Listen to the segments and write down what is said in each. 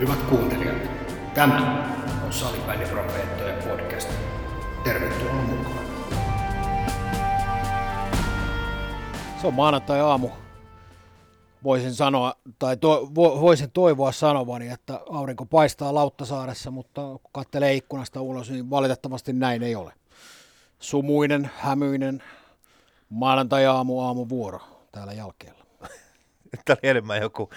Hyvät kuuntelijat, tämä on Salibändiprofeettoja podcast. Tervetuloa mukaan. Se on maanantai-aamu. Voisin sanoa, tai to, vo, voisin toivoa sanovani, että aurinko paistaa Lauttasaaressa, mutta kun katselee ikkunasta ulos, niin valitettavasti näin ei ole. Sumuinen, hämyinen, maanantai-aamu, aamuvuoro täällä jälkeellä. Tämä oli enemmän joku,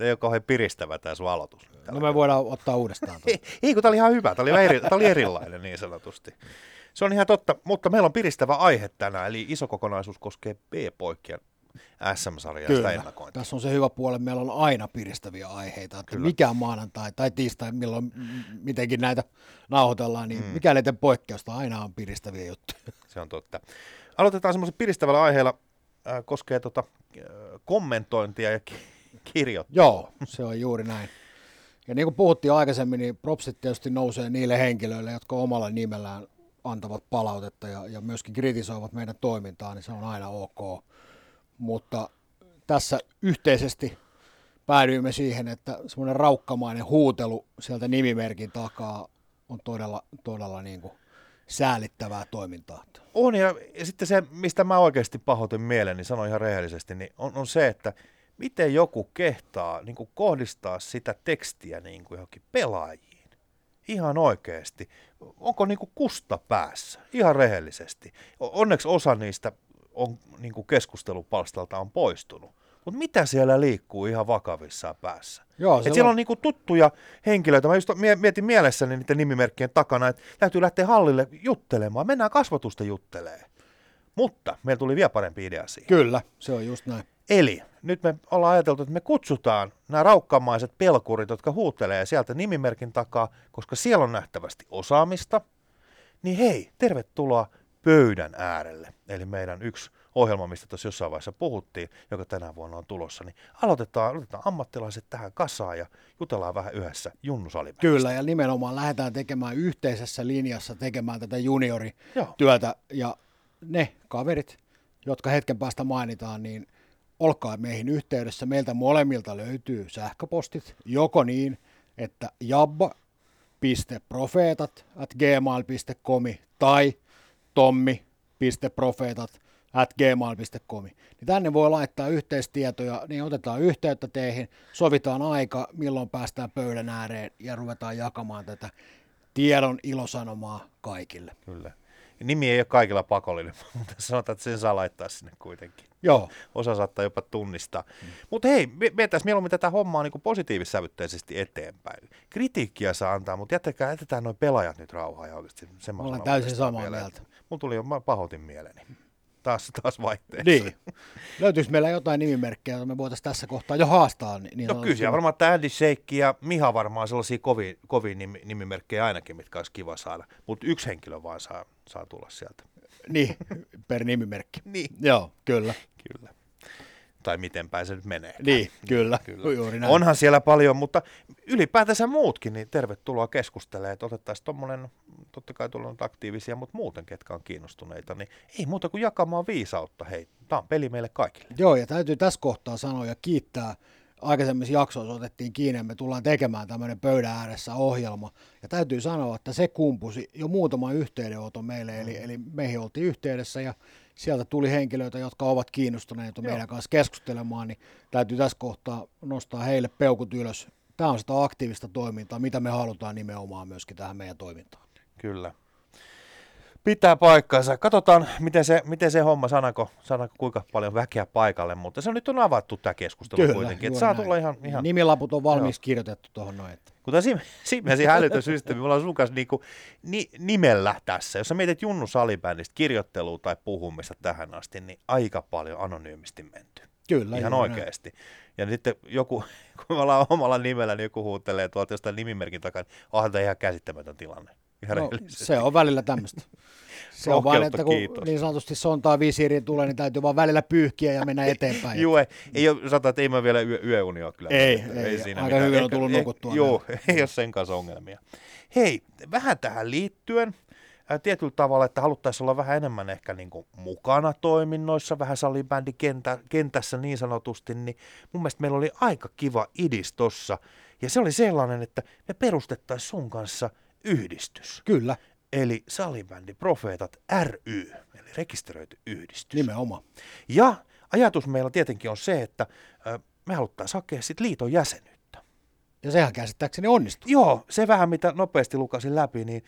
ei ole kauhean piristävä tämä sun aloitus. No me voidaan ottaa uudestaan. Ei, ei, kun tämä oli ihan hyvä, tämä oli, eri, tämä oli erilainen niin sanotusti. Se on ihan totta, mutta meillä on piristävä aihe tänään, eli iso kokonaisuus koskee B-poikien SM-sarjaa sitä ennakointia. Tässä on se hyvä puoli, meillä on aina piristäviä aiheita, että Kyllä. mikä maanantai tai tiistai, milloin mitenkin näitä nauhoitellaan, niin mm. mikä näiden poikkeusta aina on piristäviä juttuja. Se on totta. Aloitetaan semmoisen piristävällä aiheella, äh, koskee tota, äh, kommentointia ja kirjoittelua. Joo, se on juuri näin. Ja niin kuin puhuttiin aikaisemmin, niin propsit tietysti nousee niille henkilöille, jotka omalla nimellään antavat palautetta ja, ja myöskin kritisoivat meidän toimintaa, niin se on aina ok. Mutta tässä yhteisesti päädyimme siihen, että semmoinen raukkamainen huutelu sieltä nimimerkin takaa on todella, todella niin kuin säälittävää toimintaa. On, ja, sitten se, mistä mä oikeasti pahoitin mielen, niin sanoin ihan rehellisesti, niin on, on se, että miten joku kehtaa niin kuin kohdistaa sitä tekstiä niin kuin johonkin pelaajiin. Ihan oikeasti. Onko niin kuin kusta päässä? Ihan rehellisesti. Onneksi osa niistä on, niin kuin keskustelupalstalta on poistunut. Mutta mitä siellä liikkuu ihan vakavissaan päässä? Joo, Et siellä on, on niinku tuttuja henkilöitä. Mä just mietin mielessäni niiden nimimerkkien takana, että täytyy lähteä hallille juttelemaan. Mennään kasvatusta juttelee. Mutta meillä tuli vielä parempi idea siihen. Kyllä, se on just näin. Eli nyt me ollaan ajateltu, että me kutsutaan nämä raukkamaiset pelkurit, jotka huutelee sieltä nimimerkin takaa, koska siellä on nähtävästi osaamista. Niin hei, tervetuloa pöydän äärelle. Eli meidän yksi ohjelma, mistä tuossa jossain vaiheessa puhuttiin, joka tänä vuonna on tulossa, niin aloitetaan, aloitetaan ammattilaiset tähän kasaan ja jutellaan vähän yhdessä junnusalimäistä. Kyllä, ja nimenomaan lähdetään tekemään yhteisessä linjassa tekemään tätä juniorityötä, ja ne kaverit, jotka hetken päästä mainitaan, niin olkaa meihin yhteydessä. Meiltä molemmilta löytyy sähköpostit, joko niin, että jabba.profeetat at gmail.com tai tommi.profeetat at gmail.com. Niin tänne voi laittaa yhteistietoja, niin otetaan yhteyttä teihin, sovitaan aika, milloin päästään pöydän ääreen ja ruvetaan jakamaan tätä tiedon ilosanomaa kaikille. Kyllä. Nimi ei ole kaikilla pakollinen, mutta sanotaan, että sen saa laittaa sinne kuitenkin. Joo. Osa saattaa jopa tunnistaa. Mm. Mutta hei, vietäisiin mieluummin tätä hommaa niin positiivissävytteisesti eteenpäin. Kritiikkiä saa antaa, mutta jätetään, jätetään noin pelaajat nyt rauhaan. Ja oikeasti sen Olen täysin samaa mieltä. Mulla tuli jo, mä pahoitin mieleni. Taas, taas vaihteessa. Niin. Löytyisi meillä jotain nimimerkkejä, joita me voitaisiin tässä kohtaa jo haastaa? Niin no kyllä, varmaan että Andy Shake ja Miha varmaan sellaisia kovia, kovia nimimerkkejä ainakin, mitkä olisi kiva saada. Mutta yksi henkilö vaan saa, saa tulla sieltä. Niin, per nimimerkki. niin. Joo, kyllä. Kyllä. Tai mitenpä se nyt menee. Niin, kyllä. kyllä. Juuri näin. Onhan siellä paljon, mutta ylipäätänsä muutkin, niin tervetuloa keskustelemaan. Että otettaisiin tuommoinen, totta kai tuolla on aktiivisia, mutta muuten, ketkä on kiinnostuneita, niin ei muuta kuin jakamaan viisautta. Hei, tämä on peli meille kaikille. Joo, ja täytyy tässä kohtaa sanoa ja kiittää aikaisemmissa jaksoissa otettiin kiinni, me tullaan tekemään tämmöinen pöydän ääressä ohjelma. Ja täytyy sanoa, että se kumpusi jo muutama yhteydenoton meille, eli, eli meihin oltiin yhteydessä ja sieltä tuli henkilöitä, jotka ovat kiinnostuneita Joo. meidän kanssa keskustelemaan, niin täytyy tässä kohtaa nostaa heille peukut ylös. Tämä on sitä aktiivista toimintaa, mitä me halutaan nimenomaan myöskin tähän meidän toimintaan. Kyllä. Pitää paikkansa. Katsotaan, miten se, miten se homma, sanako, sanako kuinka paljon väkeä paikalle, mutta se on nyt on avattu tämä keskustelu Kyllä, kuitenkin. Että saa tulla ihan, ihan... Nimilaput on valmiiksi Joo. kirjoitettu tuohon noin. Kun tämä Simensin hälytyssysteemi, me ollaan sun kanssa niinku, ni, nimellä tässä. Jos sä mietit Junnu Salibändistä kirjoittelua tai puhumista tähän asti, niin aika paljon anonyymisti menty. Kyllä. Ihan oikeasti. Ja sitten joku, kun me ollaan omalla nimellä, niin joku huutelee tuolta jostain nimimerkin takana, onhan tämä ihan käsittämätön tilanne. No, se on välillä tämmöistä. Se on vain, että kun kiitos. niin sanotusti sontaa visiiriin tulee, niin täytyy vaan välillä pyyhkiä ja mennä eteenpäin. Joo, ei, ei ole, sanotaan, että ei mä vielä yö, yöunia kyllä. Ei, ei, ei siinä aika mitään. hyvin on tullut nukuttua. Joo, ei ole sen kanssa ongelmia. Hei, vähän tähän liittyen, tietyllä tavalla, että haluttaisiin olla vähän enemmän ehkä niin kuin mukana toiminnoissa, vähän salibändi kentässä niin sanotusti, niin mun mielestä meillä oli aika kiva idis tossa, Ja se oli sellainen, että me perustettaisiin sun kanssa yhdistys. Kyllä, Eli salibändi Profeetat ry, eli rekisteröity yhdistys. nimenomaan. Ja ajatus meillä tietenkin on se, että me haluttaisiin hakea sitten liiton jäsenyyttä. Ja sehän käsittääkseni onnistuu. Joo, se vähän mitä nopeasti lukasin läpi, niin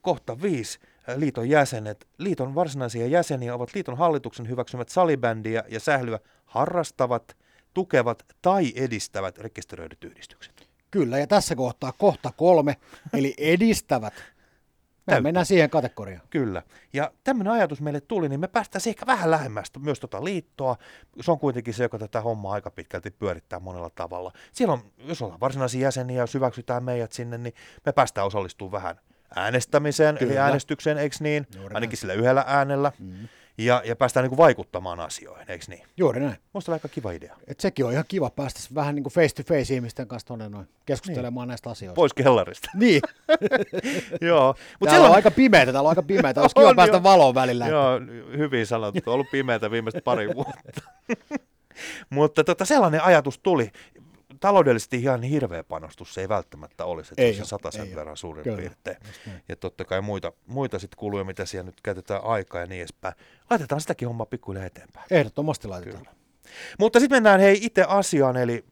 kohta viisi liiton jäsenet. Liiton varsinaisia jäseniä ovat liiton hallituksen hyväksymät salibändiä ja sählyä harrastavat, tukevat tai edistävät rekisteröidyt yhdistykset. Kyllä, ja tässä kohtaa kohta kolme, eli edistävät. Me mennään siihen kategoriaan. Kyllä. Ja tämmöinen ajatus meille tuli, niin me päästäisiin ehkä vähän lähemmästä myös tuota liittoa. Se on kuitenkin se, joka tätä hommaa aika pitkälti pyörittää monella tavalla. Siellä on, jos ollaan varsinaisia jäseniä ja jos hyväksytään meidät sinne, niin me päästään osallistumaan vähän äänestämiseen, Kyllä. eli äänestykseen, eikö niin? Juuri Ainakin näin. sillä yhdellä äänellä. Mm. Ja, ja päästään niin vaikuttamaan asioihin, eikö niin? Juuri näin. Musta aika kiva idea. Et sekin on ihan kiva päästä vähän niin kuin face to face ihmisten kanssa tonne noin keskustelemaan näistä asioista. Pois kellarista. Niin, Joo. Mut Mut täällä on aika pimeätä, täällä on aika pimeätä. Olisi kiva On päästä jo. valoon välillä. Joo, hyvin sanottu. On ollut pimeätä viimeiset pari vuotta. Mutta tota, sellainen ajatus tuli. Taloudellisesti ihan hirveä panostus se ei välttämättä olisi, että Ei se ole, sata sen ei ole. verran suurin Kyllä, piirtein. Ja totta kai muita, muita sitten kuluja, mitä siellä nyt käytetään aikaa ja niin edespäin. Laitetaan sitäkin hommaa pikkuhiljaa eteenpäin. Ehdottomasti laitetaan. Kyllä. Mutta sitten mennään hei itse asiaan, eli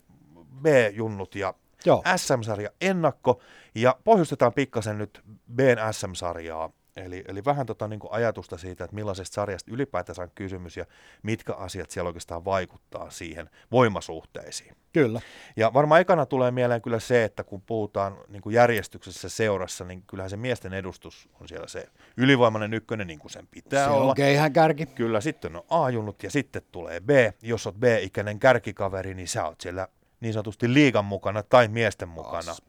B-junnut ja Joo, SM-sarja ennakko, ja pohjustetaan pikkasen nyt Bn SM-sarjaa, eli, eli vähän tota niin kuin ajatusta siitä, että millaisesta sarjasta ylipäätänsä on kysymys ja mitkä asiat siellä oikeastaan vaikuttaa siihen voimasuhteisiin. kyllä. Ja varmaan ekana tulee mieleen kyllä se, että kun puhutaan niin kuin järjestyksessä seurassa, niin kyllähän se miesten edustus on siellä se ylivoimainen ykkönen, niin kuin sen pitää Se olla. on keihään kärki. Kyllä, sitten on A-junnut ja sitten tulee B. Jos olet B-ikäinen kärkikaveri, niin sä oot siellä niin sanotusti liigan mukana tai miesten mukana. Aassa.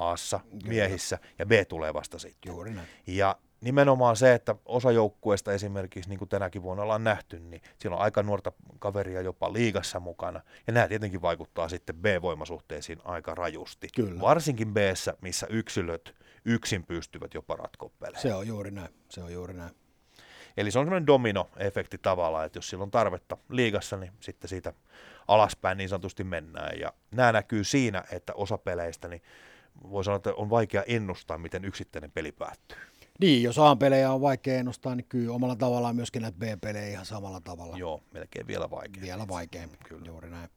Aassa, miehissä, ja B tulee vasta sitten. Juuri näin. Ja nimenomaan se, että osa joukkueesta esimerkiksi, niin kuin tänäkin vuonna ollaan nähty, niin siellä on aika nuorta kaveria jopa liigassa mukana. Ja nämä tietenkin vaikuttaa sitten B-voimasuhteisiin aika rajusti. Kyllä. Varsinkin b missä yksilöt yksin pystyvät jopa ratkoa pelejä. Se on juuri näin. Se on juuri näin. Eli se on semmoinen dominoefekti tavallaan, että jos sillä on tarvetta liigassa, niin sitten siitä alaspäin niin sanotusti mennään. Ja nämä näkyy siinä, että osa peleistä, niin voi sanoa, että on vaikea ennustaa, miten yksittäinen peli päättyy. Niin, jos A-pelejä on vaikea ennustaa, niin kyllä omalla tavallaan myöskin näitä B-pelejä ihan samalla tavalla. Joo, melkein vielä vaikea. Vielä vaikeampi. Kyllä. Juuri näin.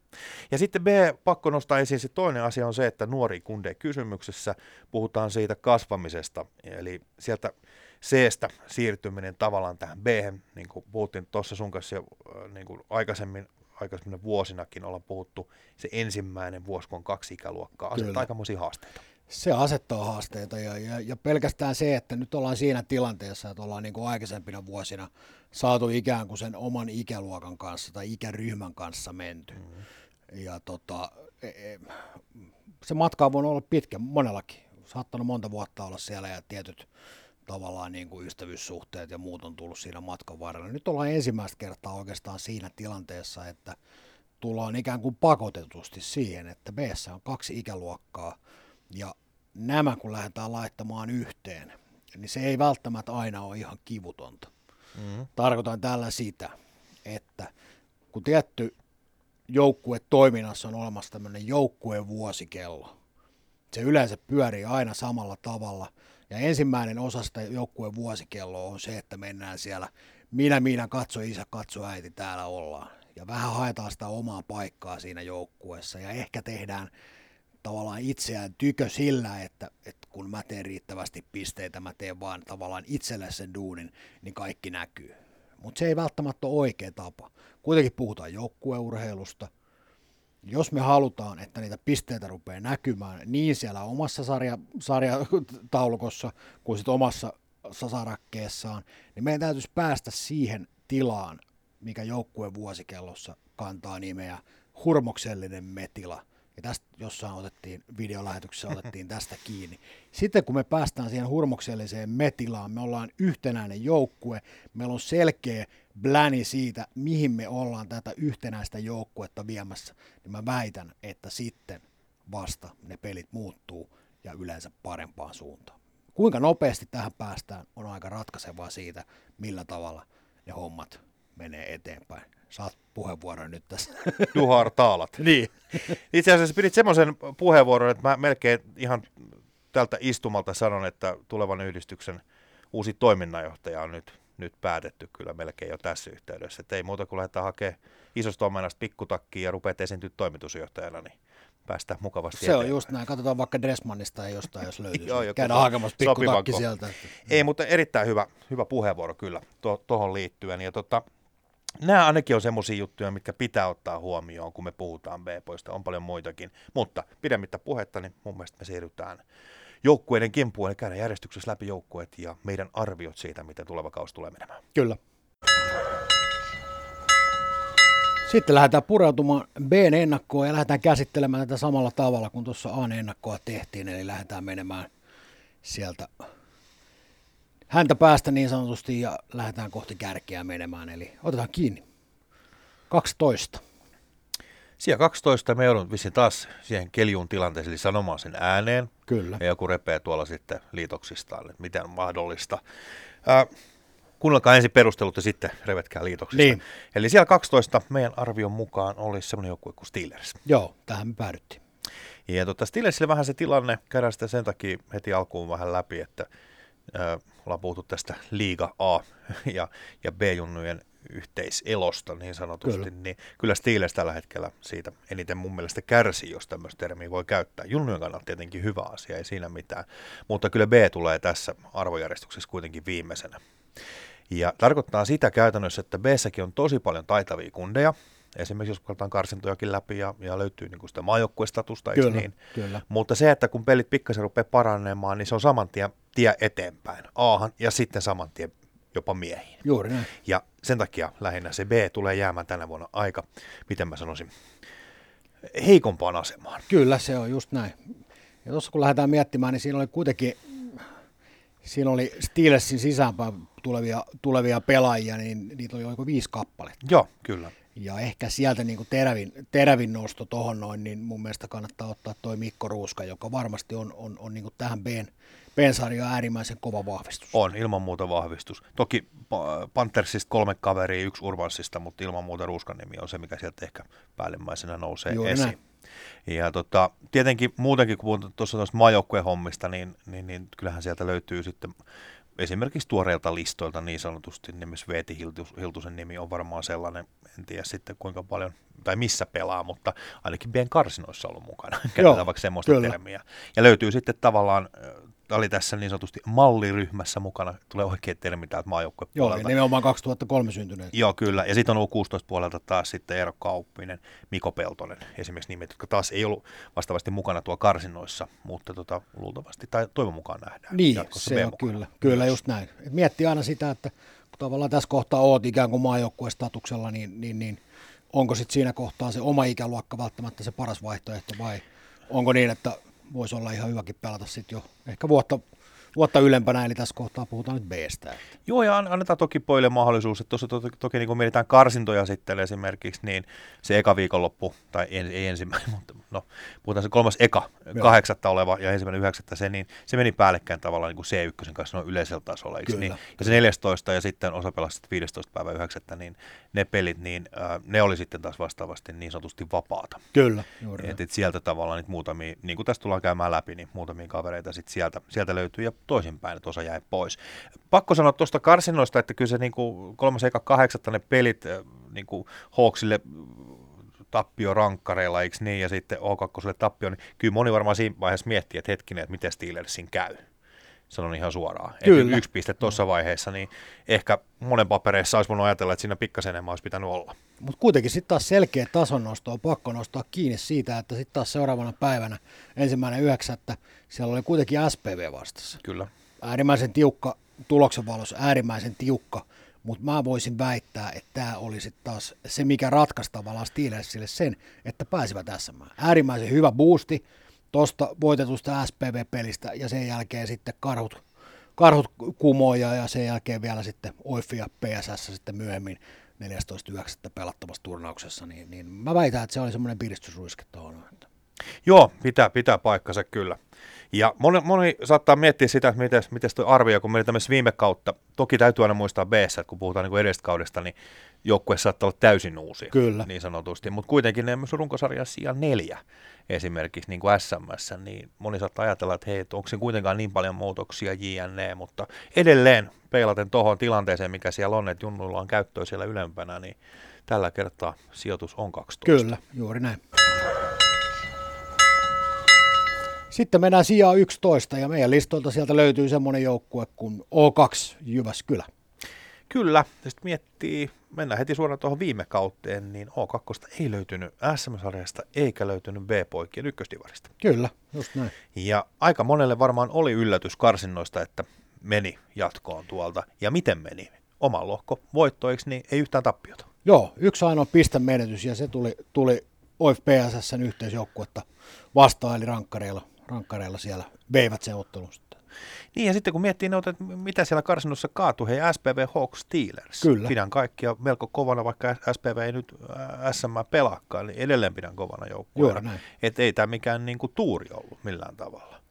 Ja sitten B, pakko nostaa esiin se toinen asia on se, että nuori kunde kysymyksessä puhutaan siitä kasvamisesta, eli sieltä C-stä siirtyminen tavallaan tähän b niin kuin puhuttiin tuossa sun kanssa jo äh, niin kuin aikaisemmin, aikaisemmin vuosinakin ollaan puhuttu, se ensimmäinen vuosi, kun on kaksi ikäluokkaa, asettaa Kyllä. aikamoisia haasteita. Se asettaa haasteita ja, ja, ja pelkästään se, että nyt ollaan siinä tilanteessa, että ollaan niin kuin aikaisempina vuosina saatu ikään kuin sen oman ikäluokan kanssa tai ikäryhmän kanssa menty. Mm. Ja tota, e- e- se matka on voinut olla pitkä monellakin. Saattanut monta vuotta olla siellä ja tietyt tavallaan niin kuin ystävyyssuhteet ja muut on tullut siinä matkan varrella. Nyt ollaan ensimmäistä kertaa oikeastaan siinä tilanteessa, että tullaan ikään kuin pakotetusti siihen, että b on kaksi ikäluokkaa ja nämä kun lähdetään laittamaan yhteen, niin se ei välttämättä aina ole ihan kivutonta. Mm-hmm. Tarkoitan tällä sitä, että kun tietty joukkue toiminnassa on olemassa tämmöinen joukkueen vuosikello, se yleensä pyörii aina samalla tavalla. Ja ensimmäinen osa sitä joukkueen vuosikelloa on se, että mennään siellä, minä, minä, katso isä, katso äiti, täällä ollaan. Ja vähän haetaan sitä omaa paikkaa siinä joukkueessa ja ehkä tehdään tavallaan itseään tykö sillä, että, että kun mä teen riittävästi pisteitä, mä teen vaan tavallaan itselle sen duunin, niin kaikki näkyy. Mutta se ei välttämättä ole oikea tapa. Kuitenkin puhutaan joukkueurheilusta. Jos me halutaan, että niitä pisteitä rupeaa näkymään niin siellä omassa sarja, sarjataulukossa kuin sitten omassa sasarakkeessaan, niin meidän täytyisi päästä siihen tilaan, mikä joukkueen vuosikellossa kantaa nimeä hurmoksellinen metila. Ja tästä jossain otettiin, videolähetyksessä otettiin tästä kiinni. Sitten kun me päästään siihen hurmokselliseen metilaan, me ollaan yhtenäinen joukkue, meillä on selkeä bläni siitä, mihin me ollaan tätä yhtenäistä joukkuetta viemässä, niin mä väitän, että sitten vasta ne pelit muuttuu ja yleensä parempaan suuntaan. Kuinka nopeasti tähän päästään on aika ratkaisevaa siitä, millä tavalla ne hommat menee eteenpäin. Saat puheenvuoron nyt tässä. Juhar Taalat. niin. Itse asiassa pidit semmoisen puheenvuoron, että mä melkein ihan tältä istumalta sanon, että tulevan yhdistyksen uusi toiminnanjohtaja on nyt, nyt päätetty kyllä melkein jo tässä yhteydessä. Että ei muuta kuin lähdetään hakemaan isosta omenasta pikkutakkiin ja rupeat esiintyä toimitusjohtajana, niin päästä mukavasti Se eteenpäin. on just näin. Katsotaan vaikka Dressmannista ja jostain, jos löytyy. Joo, Käydään hakemassa pikkutakki sieltä. Ei, mutta erittäin hyvä, hyvä puheenvuoro kyllä tuohon liittyen. Ja tota, nämä ainakin on semmoisia juttuja, mitkä pitää ottaa huomioon, kun me puhutaan B-poista. On paljon muitakin. Mutta pidemmittä puhetta, niin mun mielestä me siirrytään joukkueiden kimpuun, eli käydään järjestyksessä läpi joukkueet ja meidän arviot siitä, miten tuleva kausi tulee menemään. Kyllä. Sitten lähdetään pureutumaan Bn ennakkoon ja lähdetään käsittelemään tätä samalla tavalla kuin tuossa A ennakkoa tehtiin, eli lähdetään menemään sieltä häntä päästä niin sanotusti ja lähdetään kohti kärkeä menemään, eli otetaan kiinni. 12. Siellä 12 me joudun vissiin taas siihen keljuun tilanteeseen, eli sanomaan sen ääneen. Kyllä. Ja joku repee tuolla sitten liitoksistaan, että miten on mahdollista. Ää, kuunnelkaa ensin perustelut ja sitten revetkää liitoksista. Niin. Eli siellä 12 meidän arvion mukaan olisi semmoinen joukkue kuin Steelers. Joo, tähän me päädyttiin. Ja tota, Steelersille vähän se tilanne, käydään sitä sen takia heti alkuun vähän läpi, että ää, ollaan puhuttu tästä liiga A ja, ja B-junnujen yhteiselosta niin sanotusti, Kyllä. niin kyllä Steelers tällä hetkellä siitä eniten mun mielestä kärsii, jos tämmöistä termiä voi käyttää. Junnujen kannalta tietenkin hyvä asia, ei siinä mitään, mutta kyllä B tulee tässä arvojärjestyksessä kuitenkin viimeisenä. Ja tarkoittaa sitä käytännössä, että b on tosi paljon taitavia kundeja, esimerkiksi jos katsotaan karsintojakin läpi ja, ja löytyy niin sitä maajoukkuestatusta, eikö Kyllä, niin? kyllä. Mutta se, että kun pelit pikkasen rupeaa paranemaan, niin se on saman tien tie eteenpäin, Ahan ja sitten saman tien jopa miehiin. Juuri näin. Ja sen takia lähinnä se B tulee jäämään tänä vuonna aika, miten mä sanoisin, heikompaan asemaan. Kyllä, se on just näin. Ja tuossa kun lähdetään miettimään, niin siinä oli kuitenkin, siinä oli Steelersin sisäänpäin tulevia, tulevia pelaajia, niin niitä oli joku viisi kappaletta. Joo, kyllä. Ja ehkä sieltä niin kuin terävin, terävin nosto tuohon noin, niin mun mielestä kannattaa ottaa toi Mikko Ruuska, joka varmasti on, on, on niin kuin tähän Bn, Bn sarjaan äärimmäisen kova vahvistus. On, ilman muuta vahvistus. Toki Pa- Panthersista kolme kaveria, yksi Urbansista, mutta ilman muuta Ruuskan nimi on se, mikä sieltä ehkä päällimmäisenä nousee Juuri esiin. näin. Ja tota, tietenkin muutenkin, kun puhutaan tuossa tuosta maajoukkueen hommista, niin, niin, niin, kyllähän sieltä löytyy sitten esimerkiksi tuoreilta listoilta niin sanotusti, niin myös Veeti Hiltus, Hiltusen nimi on varmaan sellainen, en tiedä sitten kuinka paljon, tai missä pelaa, mutta ainakin Bien karsinoissa ollut mukana, käytetään vaikka semmoista kyllä. termiä. Ja löytyy sitten tavallaan, oli tässä niin sanotusti malliryhmässä mukana, tulee oikea termi täältä Joo, maajoukkuepuolelta. ja nimenomaan 2003 syntyneet. Joo, kyllä. Ja sitten on U16 puolelta taas sitten Eero Kauppinen, Miko Peltonen, esimerkiksi nimet, jotka taas ei ollut vastaavasti mukana tuo karsinoissa, mutta tota, luultavasti tai toivon mukaan nähdään. Niin, se on kyllä, kyllä just näin. Et miettii aina sitä, että kun tavallaan tässä kohtaa oot ikään kuin maajoukkuestatuksella, niin, niin, niin onko sitten siinä kohtaa se oma ikäluokka välttämättä se paras vaihtoehto vai onko niin, että voisi olla ihan hyväkin pelata sitten jo ehkä vuotta, vuotta ylempänä, eli tässä kohtaa puhutaan nyt Bstä. Joo, ja an- annetaan toki poille mahdollisuus, että tuossa toki, toki niin kun mietitään karsintoja sitten esimerkiksi, niin se eka viikonloppu, tai ei, ei ensimmäinen, mutta no, puhutaan se kolmas eka, Joo. kahdeksatta oleva ja ensimmäinen yhdeksättä se, niin se meni päällekkäin tavallaan niin kuin C1 kanssa noin yleisellä tasolla, eikö niin? Ja se 14 ja sitten osa pelasi sitten 15 päivä 9, niin ne pelit, niin äh, ne oli sitten taas vastaavasti niin sanotusti vapaata. Kyllä, juuri Et, et sieltä tavallaan niitä muutamia, niin kuin tästä tullaan käymään läpi, niin muutamia kavereita sit sieltä, sieltä löytyy ja toisinpäin, että osa jäi pois. Pakko sanoa tuosta karsinnoista, että kyllä se niin kuin kolmas eka kahdeksatta ne pelit niin kuin Hawksille tappio rankkareilla, eikö niin, ja sitten O2 tappio, niin kyllä moni varmaan siinä vaiheessa miettii, että hetkinen, että miten Steelersin käy. Sanon ihan suoraan. Kyllä. yksi piste tuossa vaiheessa, niin ehkä monen papereissa olisi voinut ajatella, että siinä pikkasen enemmän olisi pitänyt olla. Mutta kuitenkin sitten taas selkeä tason nosto on pakko nostaa kiinni siitä, että sitten taas seuraavana päivänä, ensimmäinen yhdeksättä, siellä oli kuitenkin SPV vastassa. Kyllä. äärimmäisen tiukka, tuloksen valossa äärimmäisen tiukka, mutta mä voisin väittää, että tämä oli sitten taas se, mikä ratkaisi tavallaan Steelersille sen, että pääsivät SM. Äärimmäisen hyvä boosti tuosta voitetusta SPV-pelistä ja sen jälkeen sitten karhut, karhut kumoja ja sen jälkeen vielä sitten OIF ja PSS sitten myöhemmin 14.9. pelattavassa turnauksessa, niin, niin mä väitän, että se oli semmoinen piristysruiske tuohon. Joo, pitää, pitää paikkansa kyllä. Ja moni, moni saattaa miettiä sitä, että miten, miten tuo arvio, kun meni tämmöisessä viime kautta, toki täytyy aina muistaa b että kun puhutaan niin edestä kaudesta, niin joukkue saattaa olla täysin uusi, Kyllä. niin sanotusti, mutta kuitenkin ne myös runkosarjan sijaan neljä esimerkiksi niin kuin SMS, niin moni saattaa ajatella, että hei, onko se kuitenkaan niin paljon muutoksia JNE, mutta edelleen peilaten tuohon tilanteeseen, mikä siellä on, että Junnuilla on käyttöä siellä ylempänä, niin tällä kertaa sijoitus on 12. Kyllä, juuri näin. Sitten mennään sijaan 11 ja meidän listolta sieltä löytyy semmoinen joukkue kuin O2 Jyväskylä. Kyllä, ja sitten miettii, mennään heti suoraan tuohon viime kauteen, niin O2 ei löytynyt SM-sarjasta eikä löytynyt B-poikien ykköstivarista. Kyllä, just näin. Ja aika monelle varmaan oli yllätys karsinnoista, että meni jatkoon tuolta. Ja miten meni? Oman lohko voittoiksi, niin ei yhtään tappiota. Joo, yksi ainoa pistemenetys ja se tuli, tuli OIF PSSn yhteisjoukkuetta vastaan, eli rankkareilla, rankkareilla siellä veivät sen ottelun sitten. Niin ja sitten kun miettii noita, että mitä siellä karsinnossa kaatui, hei SPV Hawk Steelers. Kyllä. Pidän kaikkia melko kovana, vaikka SPV ei nyt SM pelaakaan, niin edelleen pidän kovana joukkueena. Että ei tämä mikään niinku tuuri ollut millään tavalla.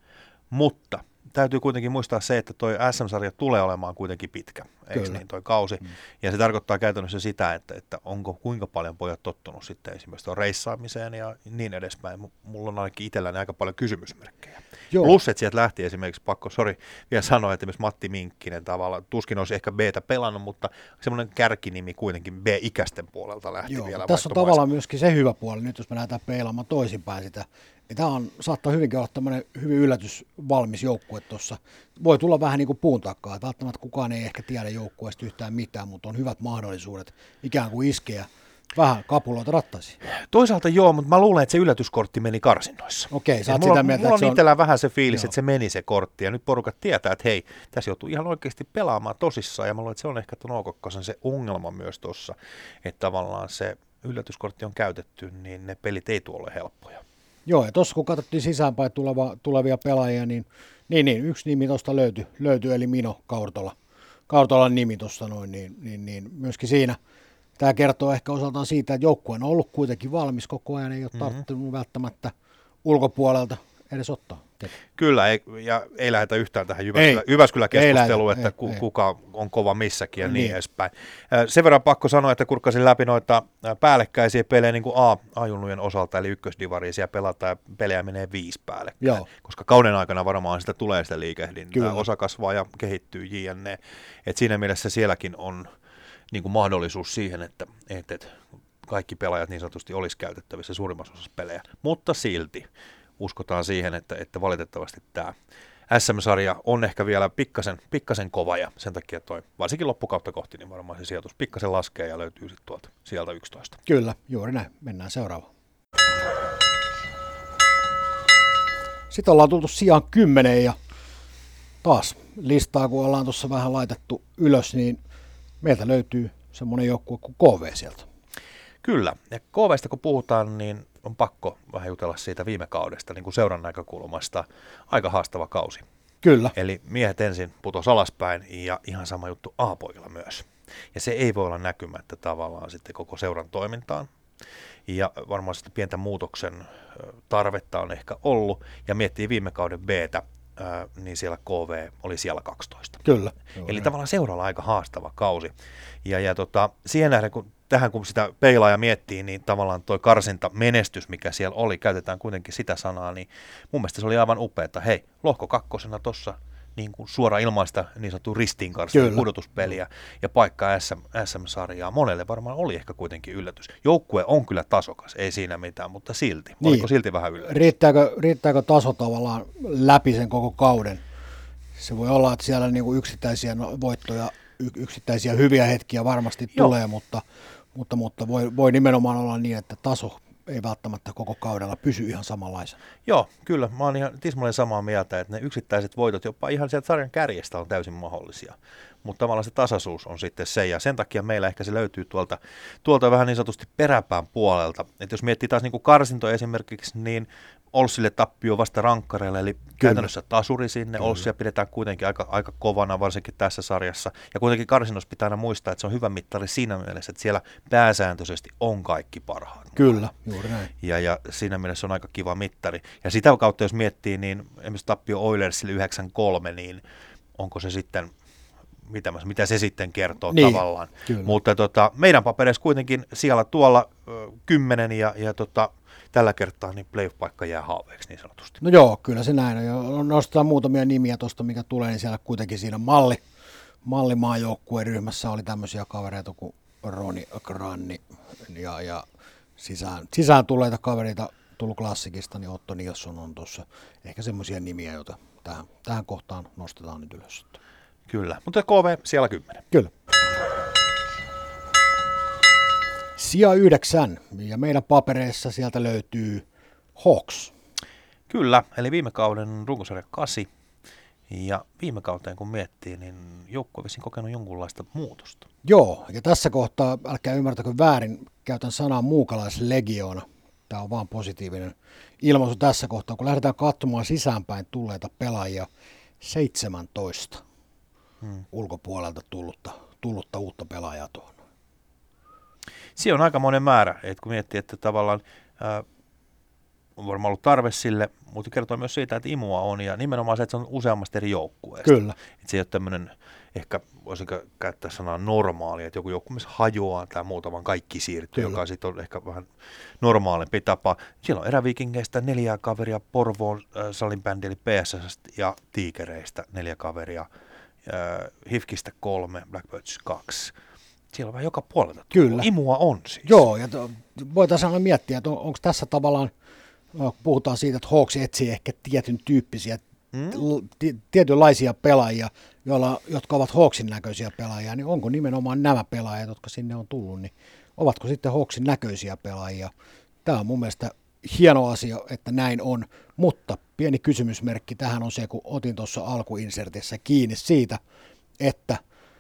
Mutta täytyy kuitenkin muistaa se, että toi SM-sarja tulee olemaan kuitenkin pitkä, eikö niin, toi kausi. Mm. Ja se tarkoittaa käytännössä sitä, että, että onko kuinka paljon pojat tottunut sitten esimerkiksi tuon reissaamiseen ja niin edespäin. Mulla on ainakin itselläni aika paljon kysymysmerkkejä. Joo. Plus, että sieltä lähti esimerkiksi, pakko, sori, vielä sanoa, että esimerkiksi Matti Minkkinen tavalla, tuskin olisi ehkä B-tä pelannut, mutta semmoinen kärkinimi kuitenkin B-ikäisten puolelta lähti Joo, vielä tässä on tavallaan myöskin se hyvä puoli, nyt jos me lähdetään peilaamaan toisinpäin sitä, niin tämä on, saattaa hyvinkin olla tämmöinen hyvin yllätysvalmis joukkue tuossa. Voi tulla vähän niin kuin puun takaa, että välttämättä kukaan ei ehkä tiedä joukkueesta yhtään mitään, mutta on hyvät mahdollisuudet ikään kuin iskeä vähän kapuloita rattaisiin. Toisaalta joo, mutta mä luulen, että se yllätyskortti meni karsinnoissa. Okei, sä mulla, sitä on- mieltä, mulla että se on itsellään vähän se fiilis, Joo. että se meni se kortti, ja nyt porukat tietää, että hei, tässä joutuu ihan oikeasti pelaamaan tosissaan, ja mä luulen, että se on ehkä tuon O2 se ongelma myös tuossa, että tavallaan se yllätyskortti on käytetty, niin ne pelit ei tule ole helppoja. Joo, ja tuossa kun katsottiin sisäänpäin tuleva, tulevia pelaajia, niin, niin, niin yksi nimi tuosta löytyi, löytyi, eli Mino Kaurtola. Kaurtolan nimi tuossa noin, niin, niin, niin myöskin siinä tämä kertoo ehkä osaltaan siitä, että joukkue on ollut kuitenkin valmis koko ajan, ei ole Mhm. mm-hmm. tarttunut välttämättä ulkopuolelta edes ottaa. Kyllä, ei, ja ei lähdetä yhtään tähän Ei. Jyväskylä, Jyväskylä-keskusteluun, Ei että lähdetä, ku, ei, ei. kuka on kova missäkin ja niin, Niin. edespäin. Sen verran pakko sanoa, että kurkkasin läpi noita päällekkäisiä pelejä niin kuin A, A-junnujen osalta, eli ykkösdivaria, siellä pelataan ja pelejä menee viisi Joo. koska kauden aikana varmaan sitä tulee sitä liikehdintää, Kyllä. osa kasvaa ja kehittyy jne. Et siinä mielessä sielläkin on niin kuin mahdollisuus siihen, että, että, että kaikki pelaajat niin sanotusti olisi käytettävissä suurimmassa osassa pelejä, mutta silti uskotaan siihen, että, että valitettavasti tämä SM-sarja on ehkä vielä pikkasen, pikkasen kova ja sen takia toi, varsinkin loppukautta kohti, niin varmaan se sijoitus pikkasen laskee ja löytyy sitten tuolta sieltä 11. Kyllä, juuri näin. Mennään seuraavaan. Sitten ollaan tultu sijaan kymmenen ja taas listaa, kun ollaan tuossa vähän laitettu ylös, niin meiltä löytyy semmoinen joukkue kuin KV sieltä. Kyllä, ja KVstä kun puhutaan, niin on pakko vähän jutella siitä viime kaudesta niin kuin seuran näkökulmasta. Aika haastava kausi. Kyllä, Eli miehet ensin putos alaspäin ja ihan sama juttu A-poikilla myös. Ja se ei voi olla näkymättä tavallaan sitten koko seuran toimintaan. Ja varmaan sitten pientä muutoksen tarvetta on ehkä ollut. Ja miettii viime kauden ö, niin siellä KV oli siellä 12. kyllä. Eli tavallaan seuralla aika haastava kausi. Ja, ja tota, siihen nähden, kun tähän kun sitä peilaa ja miettii, niin tavallaan toi karsinta menestys, mikä siellä oli, käytetään kuitenkin sitä sanaa, niin mun mielestä se oli aivan upeaa. Hei, lohko kakkosena tuossa niin kuin suora ilmaista niin sanottu ristiinkarsinta Kyllä. pudotuspeliä ja paikkaa SM, SM-sarjaa. Monelle varmaan oli ehkä kuitenkin yllätys. Joukkue on kyllä tasokas, ei siinä mitään, mutta silti. Niin. Oliko silti vähän yllätys? Riittääkö, riittääkö taso tavallaan läpi sen koko kauden? Se voi olla, että siellä niinku yksittäisiä no- voittoja, yksittäisiä hyviä hetkiä varmasti Joo. tulee, mutta, mutta, mutta voi, voi nimenomaan olla niin, että taso ei välttämättä koko kaudella pysy ihan samanlaisena. Joo, kyllä. Mä oon ihan tismalleen samaa mieltä, että ne yksittäiset voitot jopa ihan sieltä sarjan kärjestä on täysin mahdollisia. Mutta tavallaan se tasaisuus on sitten se, ja sen takia meillä ehkä se löytyy tuolta, tuolta vähän niin sanotusti peräpään puolelta. Että jos miettii taas niin kuin karsintoja esimerkiksi, niin Olssille tappio vasta rankkareille, eli Kyllä. käytännössä tasuri sinne. Kyllä. Olssia pidetään kuitenkin aika, aika kovana, varsinkin tässä sarjassa. Ja kuitenkin karsinnossa pitää aina muistaa, että se on hyvä mittari siinä mielessä, että siellä pääsääntöisesti on kaikki parhaat. Kyllä, juuri näin. Ja, ja siinä mielessä on aika kiva mittari. Ja sitä kautta, jos miettii, niin esimerkiksi tappio Oilersille 9-3, niin onko se sitten mitä, mä- mitä se sitten kertoo Niin, tavallaan. kyllä. Mutta tota, meidän papereissa kuitenkin siellä tuolla ö, kymmenen ja, ja tota, tällä kertaa niin playoff-paikka jää haaveeksi niin sanotusti. No joo, kyllä se näin on. Ja nostetaan muutamia nimiä tuosta, mikä tulee, niin siellä kuitenkin siinä malli, mallimaajoukkueen ryhmässä oli tämmöisiä kavereita kuin Roni Granni ja, ja sisään, sisään tulleita kavereita tullut klassikista, niin Otto Nilsson on tuossa ehkä semmoisia nimiä, joita tähän, tähän kohtaan nostetaan nyt ylös. Kyllä, mutta KV siellä kymmenen. Kyllä. Sija yhdeksän, ja meidän papereissa sieltä löytyy Hawks. Kyllä, eli viime kauden runkosarja 8. Ja viime kauteen kun miettii, niin joukkue vissiin kokenut jonkunlaista muutosta. Joo, ja tässä kohtaa, älkää ymmärtäkö väärin, käytän sanaa muukalaislegioona. Tämä on vaan positiivinen ilmaisu tässä kohtaa, kun lähdetään katsomaan sisäänpäin tulleita pelaajia, 17 Hmm. ulkopuolelta tullutta, tullutta uutta pelaajaa tuohon. Se on aika monen määrä, että kun miettii, että tavallaan ää, on varmaan ollut tarve sille, mutta kertoo myös siitä, että imua on ja nimenomaan se, että se on useammasta eri joukkueesta. Kyllä, Että se ei ole tämmöinen, ehkä voisinko käyttää sanaa normaali, että joku joukkue myös hajoaa tai muuta, vaan kaikki siirtyy, Kyllä. joka sitten on ehkä vähän normaalimpi tapa. Siellä on eräviikingeistä neljä kaveria, Porvoon äh, salin bändi eli PSS ja Tiikereistä neljä kaveria, äh, Hifkistä kolme, Blackbirds kaksi. Siellä on vähän joka puolelta. Kyllä. Imua on siis. Joo, ja to, voitaisiin aina miettiä, että on, onko tässä tavallaan, puhutaan siitä, että Hawks etsii ehkä tietyn tyyppisiä, Mm. l- ti- tietynlaisia pelaajia, joilla, jotka ovat Hawksin näköisiä pelaajia, niin onko nimenomaan nämä pelaajat, jotka sinne on tullut, niin ovatko sitten Hawksin näköisiä pelaajia? Tämä on mun mielestä hieno asia, että näin on, mutta pieni kysymysmerkki tähän on se, kun otin tuossa alkuinsertissä kiinni siitä, että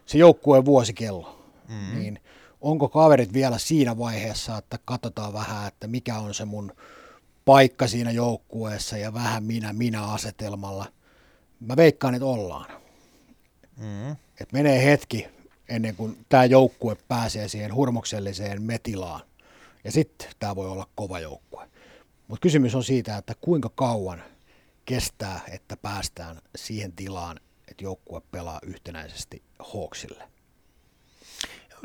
se joukkueen vuosikello, mm. niin onko kaverit vielä siinä vaiheessa, että katsotaan vähän, että mikä on se mun paikka siinä joukkueessa ja vähän minä minä asetelmalla. Mä veikkaan, että ollaan. Mm. Et menee hetki ennen kuin tämä joukkue pääsee siihen hurmokselliseen metilaan. Ja sitten tämä voi olla kova joukkue. Mutta kysymys on siitä, että kuinka kauan kestää, että päästään siihen tilaan, että joukkue pelaa yhtenäisesti Hawksille.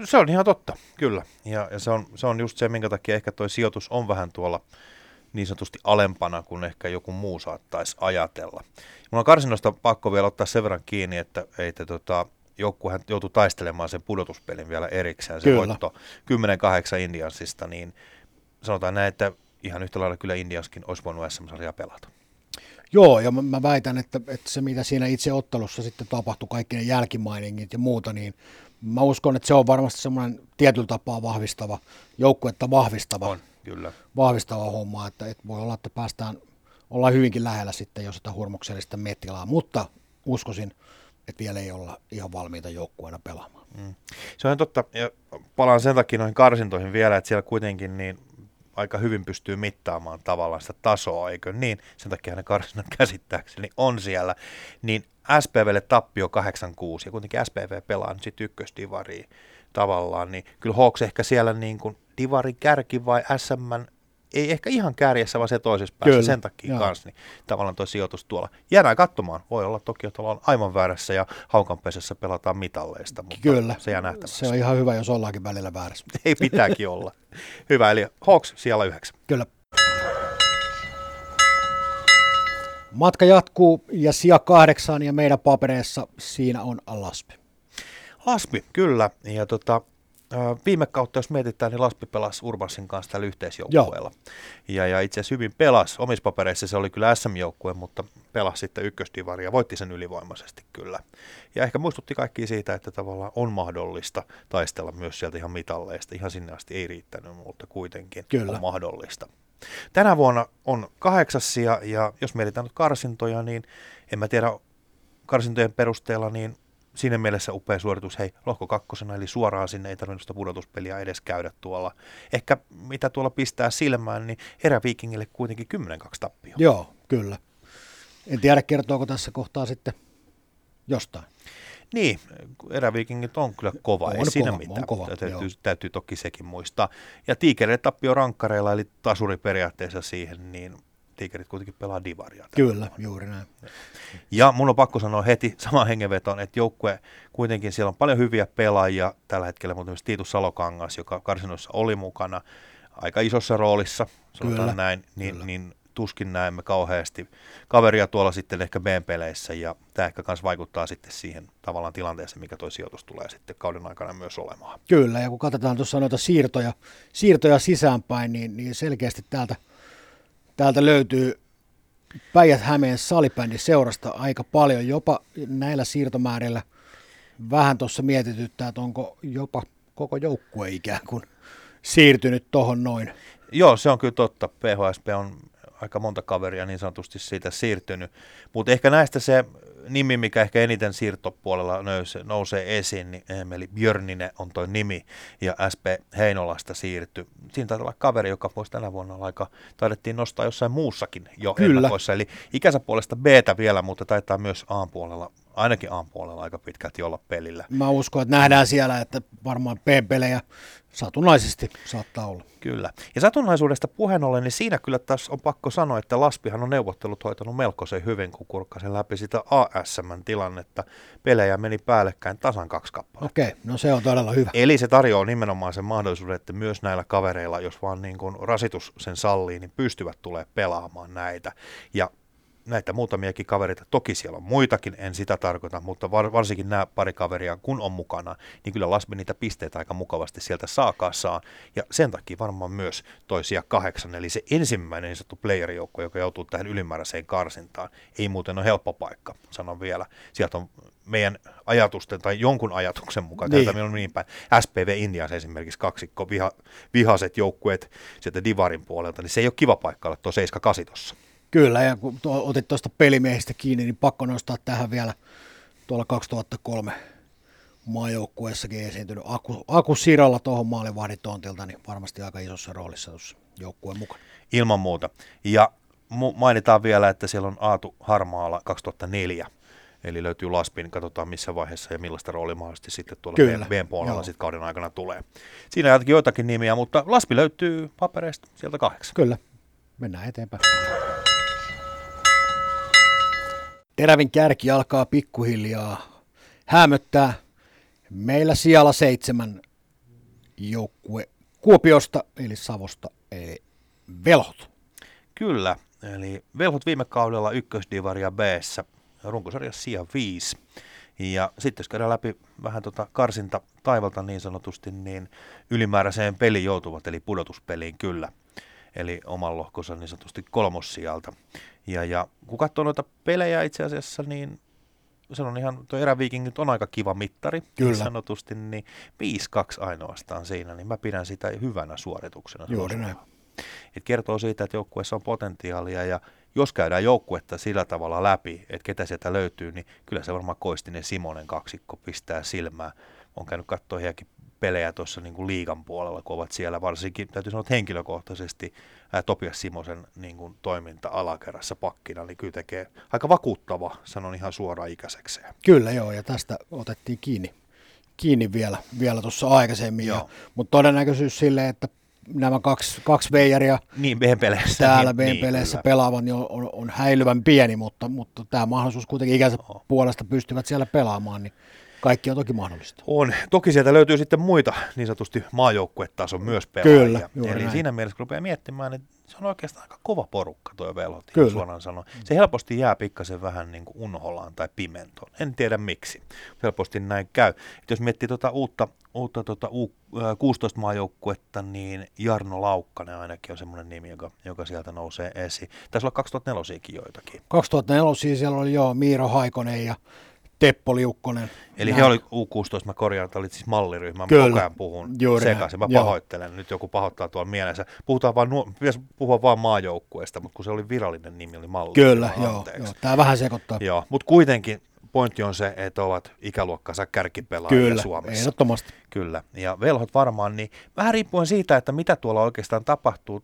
Se on ihan totta, kyllä. Ja, ja se, on, se on just se, minkä takia ehkä tuo sijoitus on vähän tuolla niin sanotusti alempana kuin ehkä joku muu saattaisi ajatella. Mulla on karsinnosta pakko vielä ottaa sen verran kiinni, että, että tota, joukkuehan joutui taistelemaan sen pudotuspelin vielä erikseen. Se Kyllä. voitto 10-8 Indiansista, niin sanotaan näin, että ihan yhtä lailla kyllä Indianskin olisi voinut SM-sarjaa pelata. Joo, ja mä, mä väitän, että, että se mitä siinä itse ottelussa sitten tapahtui, kaikki ne jälkimainingit ja muuta, niin mä uskon, että se on varmasti semmoinen tietyllä tapaa vahvistava, joukkuetta vahvistava, On, kyllä. vahvistava homma, että, että voi olla, että päästään, ollaan hyvinkin lähellä sitten jo sitä hurmoksellista metilaa, mutta uskoisin, että vielä ei olla ihan valmiita joukkueena pelaamaan. Mm. Se on totta, ja palaan sen takia noihin karsintoihin vielä, että siellä kuitenkin niin aika hyvin pystyy mittaamaan tavallaan sitä tasoa, eikö niin? Sen takia ne karsinnat käsittääkseni on siellä. Niin SPVlle tappio 8-6, ja kuitenkin SPV pelaa nyt sitten ykkösdivariin tavallaan, niin kyllä Hawks ehkä siellä niin kuin divarin kärki vai SM ei ehkä ihan kärjessä, vaan se toisessa päässä Kyllä, sen takia kanssa, niin tavallaan tuo sijoitus tuolla. Jäädään katsomaan, voi olla toki, että ollaan aivan väärässä ja haukanpesässä pelataan mitalleista, mutta Kyllä, se jää nähtäväksi. se on ihan hyvä, jos ollaankin välillä väärässä. Ei pitääkin olla. Hyvä, eli Hawks siellä yhdeksän. Kyllä. Matka jatkuu ja sija kahdeksan ja meidän papereissa siinä on Laspi. Laspi, kyllä. Ja tota, viime kautta, jos mietitään, niin Laspi pelasi Urbansin kanssa tällä yhteisjoukkueella. Ja, ja itse asiassa hyvin pelasi. Omissa papereissa se oli kyllä SM-joukkue, mutta pelasi sitten ykkösdivaria ja voitti sen ylivoimaisesti kyllä. Ja ehkä muistutti kaikki siitä, että tavallaan on mahdollista taistella myös sieltä ihan mitalleista. Ihan sinne asti ei riittänyt, mutta kuitenkin Kyllä. on mahdollista. Tänä vuonna on kahdeksas sija, ja jos mietitään nyt karsintoja, niin en mä tiedä karsintojen perusteella, niin siinä mielessä upea suoritus, hei, lohko kakkosena, eli suoraan sinne ei tarvinnut sitä pudotuspeliä edes käydä tuolla. Ehkä mitä tuolla pistää silmään, niin eräviikingille kuitenkin 10-2 tappio. Joo, kyllä. En tiedä, kertooko tässä kohtaa sitten jostain. Niin, eräviikingit on kyllä kova, On ei siinä kova, mitään. on kova, täytyy, joo. täytyy toki sekin muistaa. Ja tiikereille tappio rankkareilla, eli tasuri periaatteessa siihen, niin Tigerit kuitenkin pelaa divaria. Kyllä, juuri näin. Ja mun on pakko sanoa heti sama hengenveton, että joukkue kuitenkin siellä on paljon hyviä pelaajia tällä hetkellä, mutta myös Tiitus Salokangas, joka karsinoissa oli mukana aika isossa roolissa, sanotaan Kyllä. näin, niin, Kyllä. niin tuskin näemme kauheasti kaveria tuolla sitten ehkä B-peleissä ja tämä ehkä myös vaikuttaa sitten siihen tavallaan tilanteeseen, mikä tuo sijoitus tulee sitten kauden aikana myös olemaan. Kyllä, ja kun katsotaan tuossa noita siirtoja, siirtoja sisäänpäin, niin, niin selkeästi täältä, täältä löytyy Päijät-Hämeen salibändin seurasta aika paljon, jopa näillä siirtomäärillä vähän tuossa mietityttää, että onko jopa koko joukkue ikään kuin siirtynyt tuohon noin. Joo, se on kyllä totta. PHSP on aika monta kaveria niin sanotusti siitä siirtynyt. Mutta ehkä näistä se nimi, mikä ehkä eniten siirtopuolella nousee, nousee esiin, niin Emeli Björninen on tuo nimi, ja SP Heinolasta siirtyi. Siinä taitaa olla kaveri, joka voisi tänä vuonna olla aika, taidettiin nostaa jossain muussakin jo Kyllä. ennakoissa, eli ikänsä puolesta b vielä, mutta taitaa myös A-puolella ainakin A-puolella aika pitkälti olla pelillä. Mä uskon, että nähdään siellä, että varmaan P-pelejä satunnaisesti saattaa olla. Kyllä. Ja satunnaisuudesta puheen ollen, niin siinä kyllä tässä on pakko sanoa, että Laspihan on neuvottelut hoitanut melkoisen hyvin, kun kurkkasen läpi sitä ASM-tilannetta. Pelejä meni päällekkäin tasan kaksi kappaletta. Okei, no se on todella hyvä. Eli se tarjoaa nimenomaan sen mahdollisuuden, että myös näillä kavereilla, jos vaan niin kuin rasitus sen sallii, niin pystyvät tulee pelaamaan näitä. Ja näitä muutamiakin kavereita, toki siellä on muitakin, en sitä tarkoita, mutta var, varsinkin nämä pari kaveria, kun on mukana, niin kyllä Lasmi niitä pisteitä aika mukavasti sieltä saa kasaan, ja sen takia varmaan myös toisia kahdeksan, eli se ensimmäinen niin sanottu playerijoukko, joka joutuu tähän ylimääräiseen karsintaan, ei muuten ole helppo paikka, sanon vielä. Sieltä on meidän ajatusten tai jonkun ajatuksen mukaan, niin. on niin päin. SPV Indias esimerkiksi kaksikko, viha, vihaset joukkueet sieltä Divarin puolelta, niin se ei ole kiva paikka olla tuo 7-8 tuossa. Kyllä, ja kun otit tuosta pelimiehistä kiinni, niin pakko nostaa tähän vielä tuolla 2003 maajoukkueessakin esiintynyt Aku, Aku Siralla tuohon maalivahditontilta, niin varmasti aika isossa roolissa tuossa joukkueen mukana. Ilman muuta. Ja mainitaan vielä, että siellä on Aatu Harmaala 2004, Eli löytyy Laspin, katsotaan missä vaiheessa ja millaista roolia mahdollisesti sitten tuolla Kyllä, B-puolella sitten kauden aikana tulee. Siinä jotakin joitakin nimiä, mutta Laspi löytyy papereista sieltä kahdeksan. Kyllä, mennään eteenpäin. Terävin kärki alkaa pikkuhiljaa hämöttää. Meillä siellä seitsemän joukkue Kuopiosta, eli Savosta, eli Velhot. Kyllä, eli Velhot viime kaudella ykkösdivaria b runkosarjassa sija 5. Ja sitten jos käydään läpi vähän tota karsinta taivalta niin sanotusti, niin ylimääräiseen peliin joutuvat, eli pudotuspeliin kyllä. Eli oman lohkonsa niin sanotusti kolmossijalta. Ja, ja kun katsoo noita pelejä itse asiassa, niin se on ihan, tuo eräviikingit on aika kiva mittari, niin Kyllä. niin sanotusti, niin 5-2 ainoastaan siinä, niin mä pidän sitä hyvänä suorituksena. Juuri näin. Et kertoo siitä, että joukkueessa on potentiaalia ja jos käydään joukkuetta sillä tavalla läpi, että ketä sieltä löytyy, niin kyllä se varmaan Koistinen Simonen kaksikko pistää silmää. On käynyt katsoa heidänkin pelejä tuossa niin kuin liigan puolella, kun ovat siellä. Varsinkin, täytyy sanoa, että henkilökohtaisesti ää, Topias Simosen niin kuin, toiminta alakerrassa pakkina, niin kyllä tekee aika vakuuttava, sanon ihan suoraan ikäisekseen. Kyllä joo, ja tästä otettiin kiinni, kiinni vielä, vielä tuossa aikaisemmin, ja, mutta todennäköisyys sille, että nämä kaksi, kaksi veijaria niin, B-peleissä, täällä niin, B-peleissä niin, pelaavan niin on, on, on häilyvän pieni, mutta, mutta tämä mahdollisuus kuitenkin ikänsä oh. puolesta pystyvät siellä pelaamaan, niin kaikki on toki mahdollista. On. Toki sieltä löytyy sitten muita niin sanotusti maajoukkuetason myös pelaajia. Kyllä, Eli näin. siinä mielessä, kun rupeaa miettimään, niin se on oikeastaan aika kova porukka tuo velhot, suoraan sanoa. Se helposti jää pikkasen vähän niin kuin unholaan tai pimentoon. En tiedä miksi. Helposti näin käy. Et jos miettii tuota uutta, uutta tuota U16-maajoukkuetta, niin Jarno Laukkanen ainakin on semmoinen nimi, joka, joka sieltä nousee esiin. Taisi olla 2004 joitakin. 2004 siellä oli jo Miiro Haikonen ja Teppo Liukkonen. Eli he oli U16, mä korjaan, että olit siis malliryhmä, mä koko ajan puhun Juuri sekaisin, mä Joo. pahoittelen, nyt joku pahoittaa tuolla mielessä. Puhutaan vaan, pitäisi puhua vaan maajoukkueesta, mutta kun se oli virallinen nimi, oli malli. Kyllä, joo, joo, tämä vähän sekoittaa. Joo, mutta kuitenkin pointti on se, että ovat ikäluokkansa kärkipelaajia Kyllä, Suomessa. ehdottomasti. Kyllä, ja velhot varmaan, niin vähän riippuen siitä, että mitä tuolla oikeastaan tapahtuu,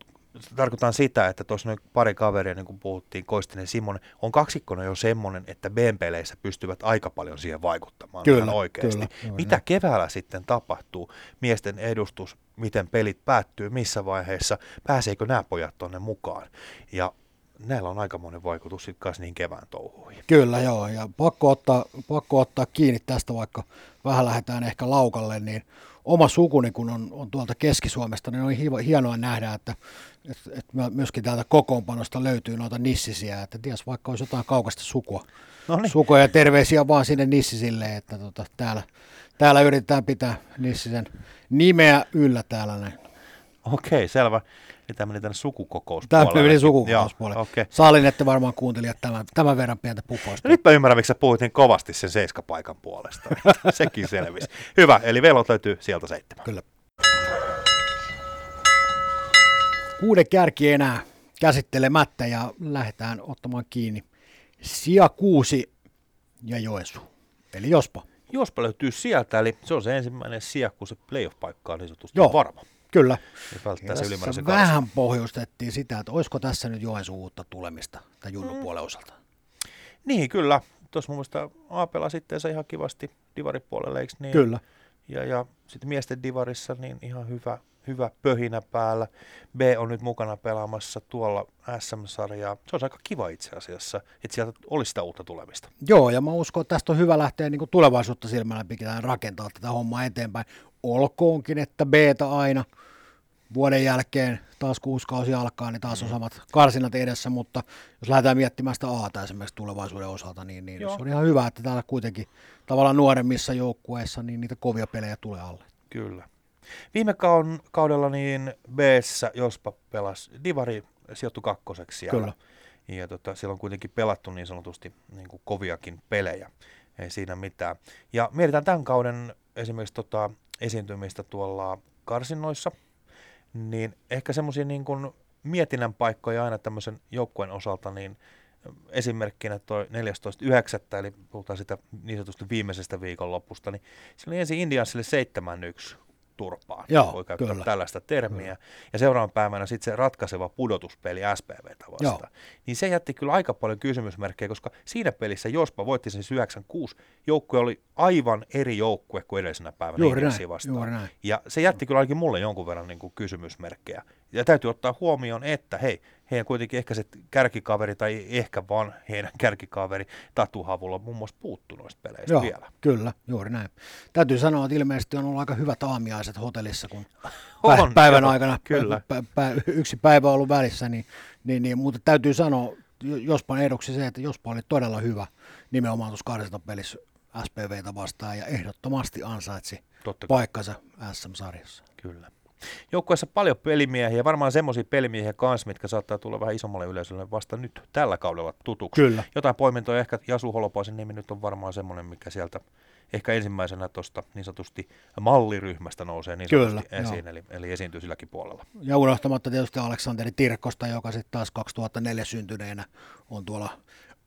tarkoitan sitä, että tuossa noin pari kaveria, niin kuin puhuttiin, Koistinen Simon, on kaksikkona jo semmoinen, että B-peleissä pystyvät aika paljon siihen vaikuttamaan kyllä, oikeasti. Kyllä, Mitä keväällä sitten tapahtuu? Miesten edustus, miten pelit päättyy, missä vaiheessa, pääseekö nämä pojat tuonne mukaan? Ja näillä on aikamoinen vaikutus sitten kanssa niihin kevään touhuihin. Kyllä joo, ja pakko ottaa, pakko ottaa kiinni tästä, vaikka vähän lähdetään ehkä laukalle, niin oma sukuni, kun on, on tuolta Keski-Suomesta, niin on hienoa nähdä, että, että, että myöskin täältä kokoonpanosta löytyy noita nissisiä, että ties vaikka olisi jotain kaukasta sukua. Noniin. Sukua ja terveisiä vaan sinne nissisille, että tota, täällä, täällä yritetään pitää nissisen nimeä yllä täällä näin. Okei, selvä. Eli tämä meni tänne sukukokouspuolelle. Tämä meni sukukokouspuolelle. Okay. Saalin, että varmaan kuuntelijat tämän, tämän verran pientä pufausta. No nyt mä ymmärrän, miksi sä puhuit niin kovasti sen seiskapaikan puolesta. Sekin selvisi. Hyvä, eli velot löytyy sieltä seitsemän. Kyllä. Kuuden kärki enää käsittelemättä ja lähdetään ottamaan kiinni. Sia kuusi ja Joensuu, eli Jospa. Jospa löytyy sieltä, eli se on se ensimmäinen sija, kun se playoff-paikka on niin sanotusti Joo. varma. Kyllä. Ja se vähän pohjustettiin sitä, että olisiko tässä nyt Joensuun uutta tulemista tai Junnu mm. puolen osalta. Niin, kyllä. Tuossa mun mielestä Aapela sitten se ihan kivasti divaripuolelle, eikö niin? Kyllä. Ja, ja sitten miesten divarissa niin ihan hyvä, hyvä pöhinä päällä. B on nyt mukana pelaamassa tuolla SM-sarjaa. Se on aika kiva itse asiassa, että sieltä olisi sitä uutta tulemista. Joo, ja mä uskon, että tästä on hyvä lähteä niin kuin tulevaisuutta silmällä pitää rakentaa tätä hommaa eteenpäin. Olkoonkin, että b aina vuoden jälkeen taas kuusi kausi alkaa, niin taas on mm. samat karsinat edessä, mutta jos lähdetään miettimään sitä A esimerkiksi tulevaisuuden osalta, niin, niin se on ihan hyvä, että täällä kuitenkin tavallaan nuoremmissa joukkueissa niin niitä kovia pelejä tulee alle. Kyllä. Viime kaudella niin b Jospa pelasi Divari sijoittu kakkoseksi siellä. Kyllä. Ja tota, siellä on kuitenkin pelattu niin sanotusti niin kuin koviakin pelejä. Ei siinä mitään. Ja mietitään tämän kauden esimerkiksi tota, esiintymistä tuolla karsinnoissa, niin ehkä semmoisia niin kuin mietinnän paikkoja aina tämmöisen joukkueen osalta, niin esimerkkinä tuo 14.9. eli puhutaan sitä niin sanotusti viimeisestä viikonlopusta, niin oli ensin Indiansille 7-1 turpaan, Joo, voi käyttää kyllä. tällaista termiä. Kyllä. Ja seuraavan päivänä sitten se ratkaiseva pudotuspeli SPVtä vastaan. Joo. Niin se jätti kyllä aika paljon kysymysmerkkejä, koska siinä pelissä Jospa voitti sen 96, joukkue oli aivan eri joukkue kuin edellisenä päivänä juuri näin, vastaan. Juuri näin. Ja se jätti kyllä ainakin mulle jonkun verran niin kuin kysymysmerkkejä. Ja täytyy ottaa huomioon, että hei, heidän kuitenkin ehkä se kärkikaveri tai ehkä vaan heidän kärkikaveri Tatu Havulla muun muassa puuttu noista peleistä Joo, vielä. kyllä, juuri näin. Täytyy sanoa, että ilmeisesti on ollut aika hyvät aamiaiset hotellissa, kun on, päivän joo, aikana kyllä. Pä, pä, yksi päivä on ollut välissä, niin, niin, niin, mutta täytyy sanoa, Jospan eduksi se, että Jospa oli todella hyvä nimenomaan tuossa pelissä SPVtä vastaan ja ehdottomasti ansaitsi Totta paikkansa SM-sarjassa. Kyllä. Joukkueessa paljon pelimiehiä, varmaan semmoisia pelimiehiä kanssa, mitkä saattaa tulla vähän isommalle yleisölle vasta nyt tällä kaudella tutuksi. Kyllä. Jotain poimintoja, ehkä Jasu Holopaisen nimi nyt on varmaan semmoinen, mikä sieltä ehkä ensimmäisenä tuosta niin sanotusti malliryhmästä nousee niin sanotusti Kyllä, esiin, eli, eli esiintyy silläkin puolella. Ja unohtamatta tietysti Aleksanteri Tirkkosta, joka sitten taas 2004 syntyneenä on tuolla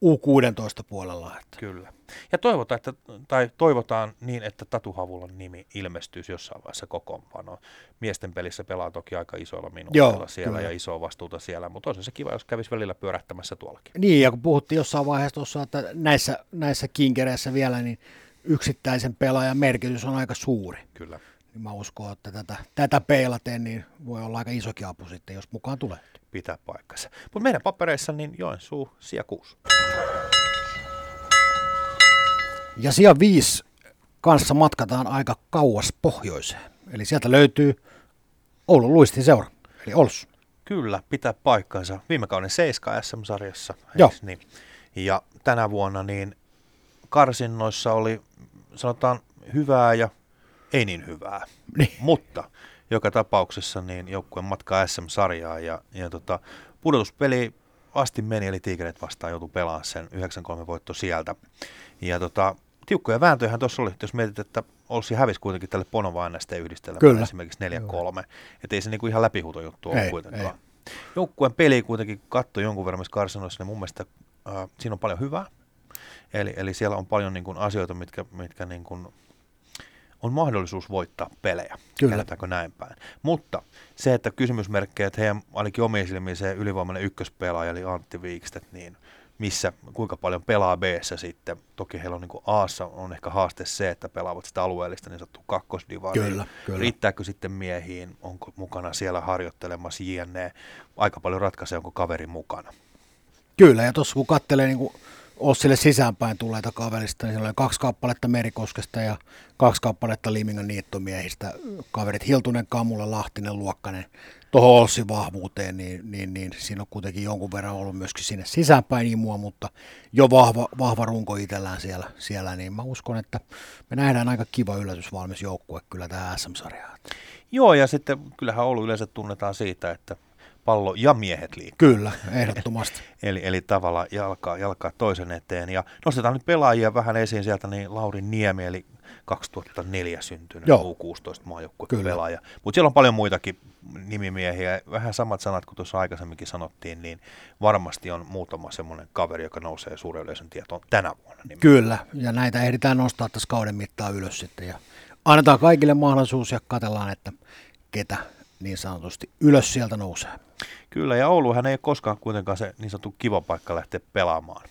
U16 puolella. Että. Kyllä. Ja toivotaan, että, tai toivotaan niin, että Tatuhavulan nimi ilmestyisi jossain vaiheessa kokoonpanoon. Miesten pelissä pelaa toki aika isoilla minuutilla siellä kyllä. ja isoa vastuuta siellä, mutta olisi se kiva, jos kävisi välillä pyörähtämässä tuollakin. Niin, ja kun puhuttiin jossain vaiheessa tuossa, että näissä, näissä kinkereissä vielä, niin yksittäisen pelaajan merkitys on aika suuri. Kyllä. Niin mä uskon, että tätä, tätä peilaten niin voi olla aika isokin apu sitten, jos mukaan tulee. Pitää paikkansa. Mutta meidän papereissa niin Joensuu sija 6. Ja sija 5 kanssa matkataan aika kauas pohjoiseen. Eli sieltä löytyy Oulun luistin seura, eli Olsu. Kyllä, pitää paikkansa. Viime kauden 7 SM-sarjassa. Joo. Niin? Ja tänä vuonna niin karsinnoissa oli sanotaan hyvää ja ei niin hyvää. Niin. Mutta joka tapauksessa niin joukkueen matka SM-sarjaa ja, ja tota, pudotuspeli asti meni, eli Tigerit vastaan joutui pelaamaan sen 9-3 voitto sieltä. Ja tota, tiukkoja vääntöjä tuossa oli, jos mietit, että Olsi hävisi kuitenkin tälle Ponova yhdistelmälle esimerkiksi 4-3. Että ei se niinku ihan läpihuutojuttu ole kuitenkaan. Ei. Joukkueen peli kuitenkin katsoi jonkun verran missä karsinoissa, niin mun mielestä äh, siinä on paljon hyvää. Eli, eli siellä on paljon niin kuin, asioita, mitkä, mitkä niin kuin, on mahdollisuus voittaa pelejä. Kyllä. näin päin. Mutta se, että kysymysmerkkejä, että heidän ainakin omien silmiin se ylivoimainen ykköspelaaja, eli Antti Viikstedt, niin missä, kuinka paljon pelaa b sitten. Toki heillä on niin Aassa on ehkä haaste se, että pelaavat sitä alueellista niin sanottu kakkosdivaria. Kyllä, kyllä. Riittääkö sitten miehiin, onko mukana siellä harjoittelemassa JNE. Aika paljon ratkaisee, onko kaveri mukana. Kyllä, ja tuossa kun katselee niin Ossille sisäänpäin tulleita kaverista, niin siellä oli kaksi kappaletta Merikoskesta ja kaksi kappaletta Limingan niittomiehistä. Kaverit Hiltunen, Kamula, Lahtinen, Luokkanen tuohon Ossin vahvuuteen, niin, niin, niin, siinä on kuitenkin jonkun verran ollut myöskin sinne sisäänpäin imua, mutta jo vahva, vahva runko itsellään siellä, siellä, niin mä uskon, että me nähdään aika kiva yllätysvalmis joukkue kyllä tähän SM-sarjaan. Joo, ja sitten kyllähän Oulu yleensä tunnetaan siitä, että pallo ja miehet liikkuu. Kyllä, ehdottomasti. eli, eli tavalla jalkaa, jalkaa toisen eteen. Ja nostetaan nyt pelaajia vähän esiin sieltä, niin Lauri Niemi, eli 2004 syntynyt Joo. U16 maajoukkuepelaaja. Mutta siellä on paljon muitakin nimimiehiä. Vähän samat sanat kuin tuossa aikaisemminkin sanottiin, niin varmasti on muutama semmoinen kaveri, joka nousee suuren yleisön tietoon tänä vuonna. Nimittäin. Kyllä, ja näitä ehditään nostaa tässä kauden mittaan ylös sitten. Ja annetaan kaikille mahdollisuus ja katsellaan, että ketä niin sanotusti ylös sieltä nousee. Kyllä, ja Ouluhan ei ole koskaan kuitenkaan se niin sanottu kiva paikka lähteä pelaamaan.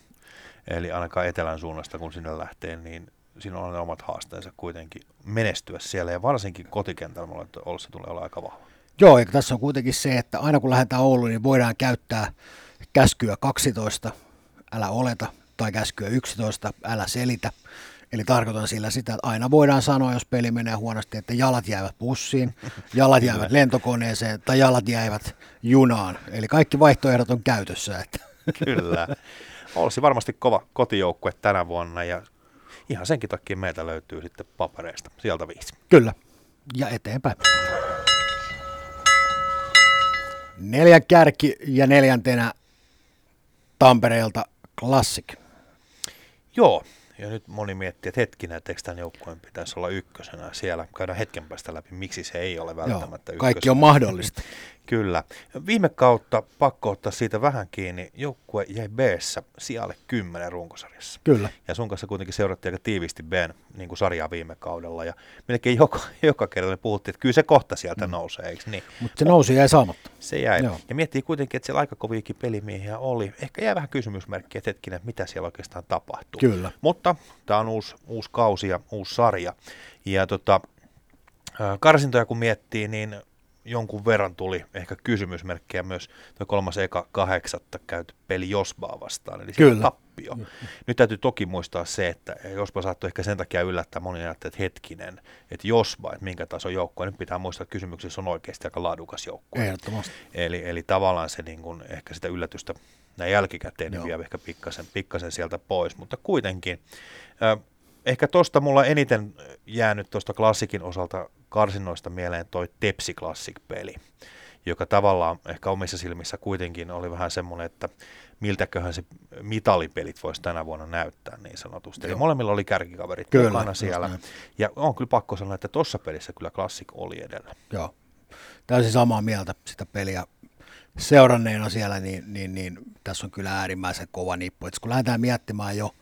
Eli ainakaan etelän suunnasta, kun sinne lähtee, niin siinä on ne omat haasteensa kuitenkin menestyä siellä, ja varsinkin kotikentällä se tulee olla aika vahva. Joo, ja tässä on kuitenkin se, että aina kun lähdetään Ouluun, niin voidaan käyttää käskyä 12, älä oleta, tai käskyä 11, älä selitä. Eli tarkoitan sillä sitä, että aina voidaan sanoa, jos peli menee huonosti, että jalat jäävät bussiin, jalat jäävät lentokoneeseen tai jalat jäävät junaan. Eli kaikki vaihtoehdot on käytössä. Että. Kyllä. Olisi varmasti kova kotijoukkue tänä vuonna ja ihan senkin takia meiltä löytyy sitten papereista sieltä viisi. Kyllä. Ja eteenpäin. Neljän kärki ja neljäntenä Tampereelta Classic. Joo, ja nyt moni miettii, että hetkinen, että eikö tämän joukkueen pitäisi olla ykkösenä siellä. Käydään hetken päästä läpi, miksi se ei ole välttämättä Joo, Kaikki on mahdollista. Kyllä. Viime kautta pakko ottaa siitä vähän kiinni. Joukkue jäi b sijalle 10 runkosarjassa. Kyllä. Ja sun kanssa kuitenkin seurattiin aika tiivisti Ben niin kuin sarjaa viime kaudella. Ja melkein joka, joka kerta me puhuttiin, että kyllä se kohta sieltä mm. nousee, eikö niin? Mutta se nousi jäi saamatta. Se jäi. Joo. Ja miettii kuitenkin, että siellä aika koviakin pelimiehiä oli. Ehkä jäi vähän kysymysmerkkiä, että hetkinen, mitä siellä oikeastaan tapahtuu. Kyllä. Mutta tämä on uusi, uusi kausi ja uusi sarja. Ja tota, karsintoja kun miettii, niin jonkun verran tuli ehkä kysymysmerkkejä myös tuo kolmas eka kahdeksatta käyty peli Josbaa vastaan, eli Kyllä. tappio. Nyt täytyy toki muistaa se, että Josba saattoi ehkä sen takia yllättää moni että hetkinen, että Josba, että minkä tason joukko, nyt pitää muistaa, että kysymyksessä on oikeasti aika laadukas joukko. Eli, eli tavallaan se niin kuin, ehkä sitä yllätystä näin jälkikäteen niin vie ehkä pikkasen, pikkasen sieltä pois, mutta kuitenkin. Äh, ehkä tuosta mulla eniten jäänyt tuosta klassikin osalta karsinnoista mieleen toi Tepsi Classic-peli, joka tavallaan ehkä omissa silmissä kuitenkin oli vähän semmoinen, että miltäköhän se mitalipelit voisi tänä vuonna näyttää niin sanotusti. Joo. Eli molemmilla oli kärkikaverit kyllä, mukana siellä. Näin. Ja on kyllä pakko sanoa, että tuossa pelissä kyllä Classic oli edellä. Joo, täysin samaa mieltä sitä peliä seuranneena siellä, niin, niin, niin tässä on kyllä äärimmäisen kova nippu. Et kun lähdetään miettimään jo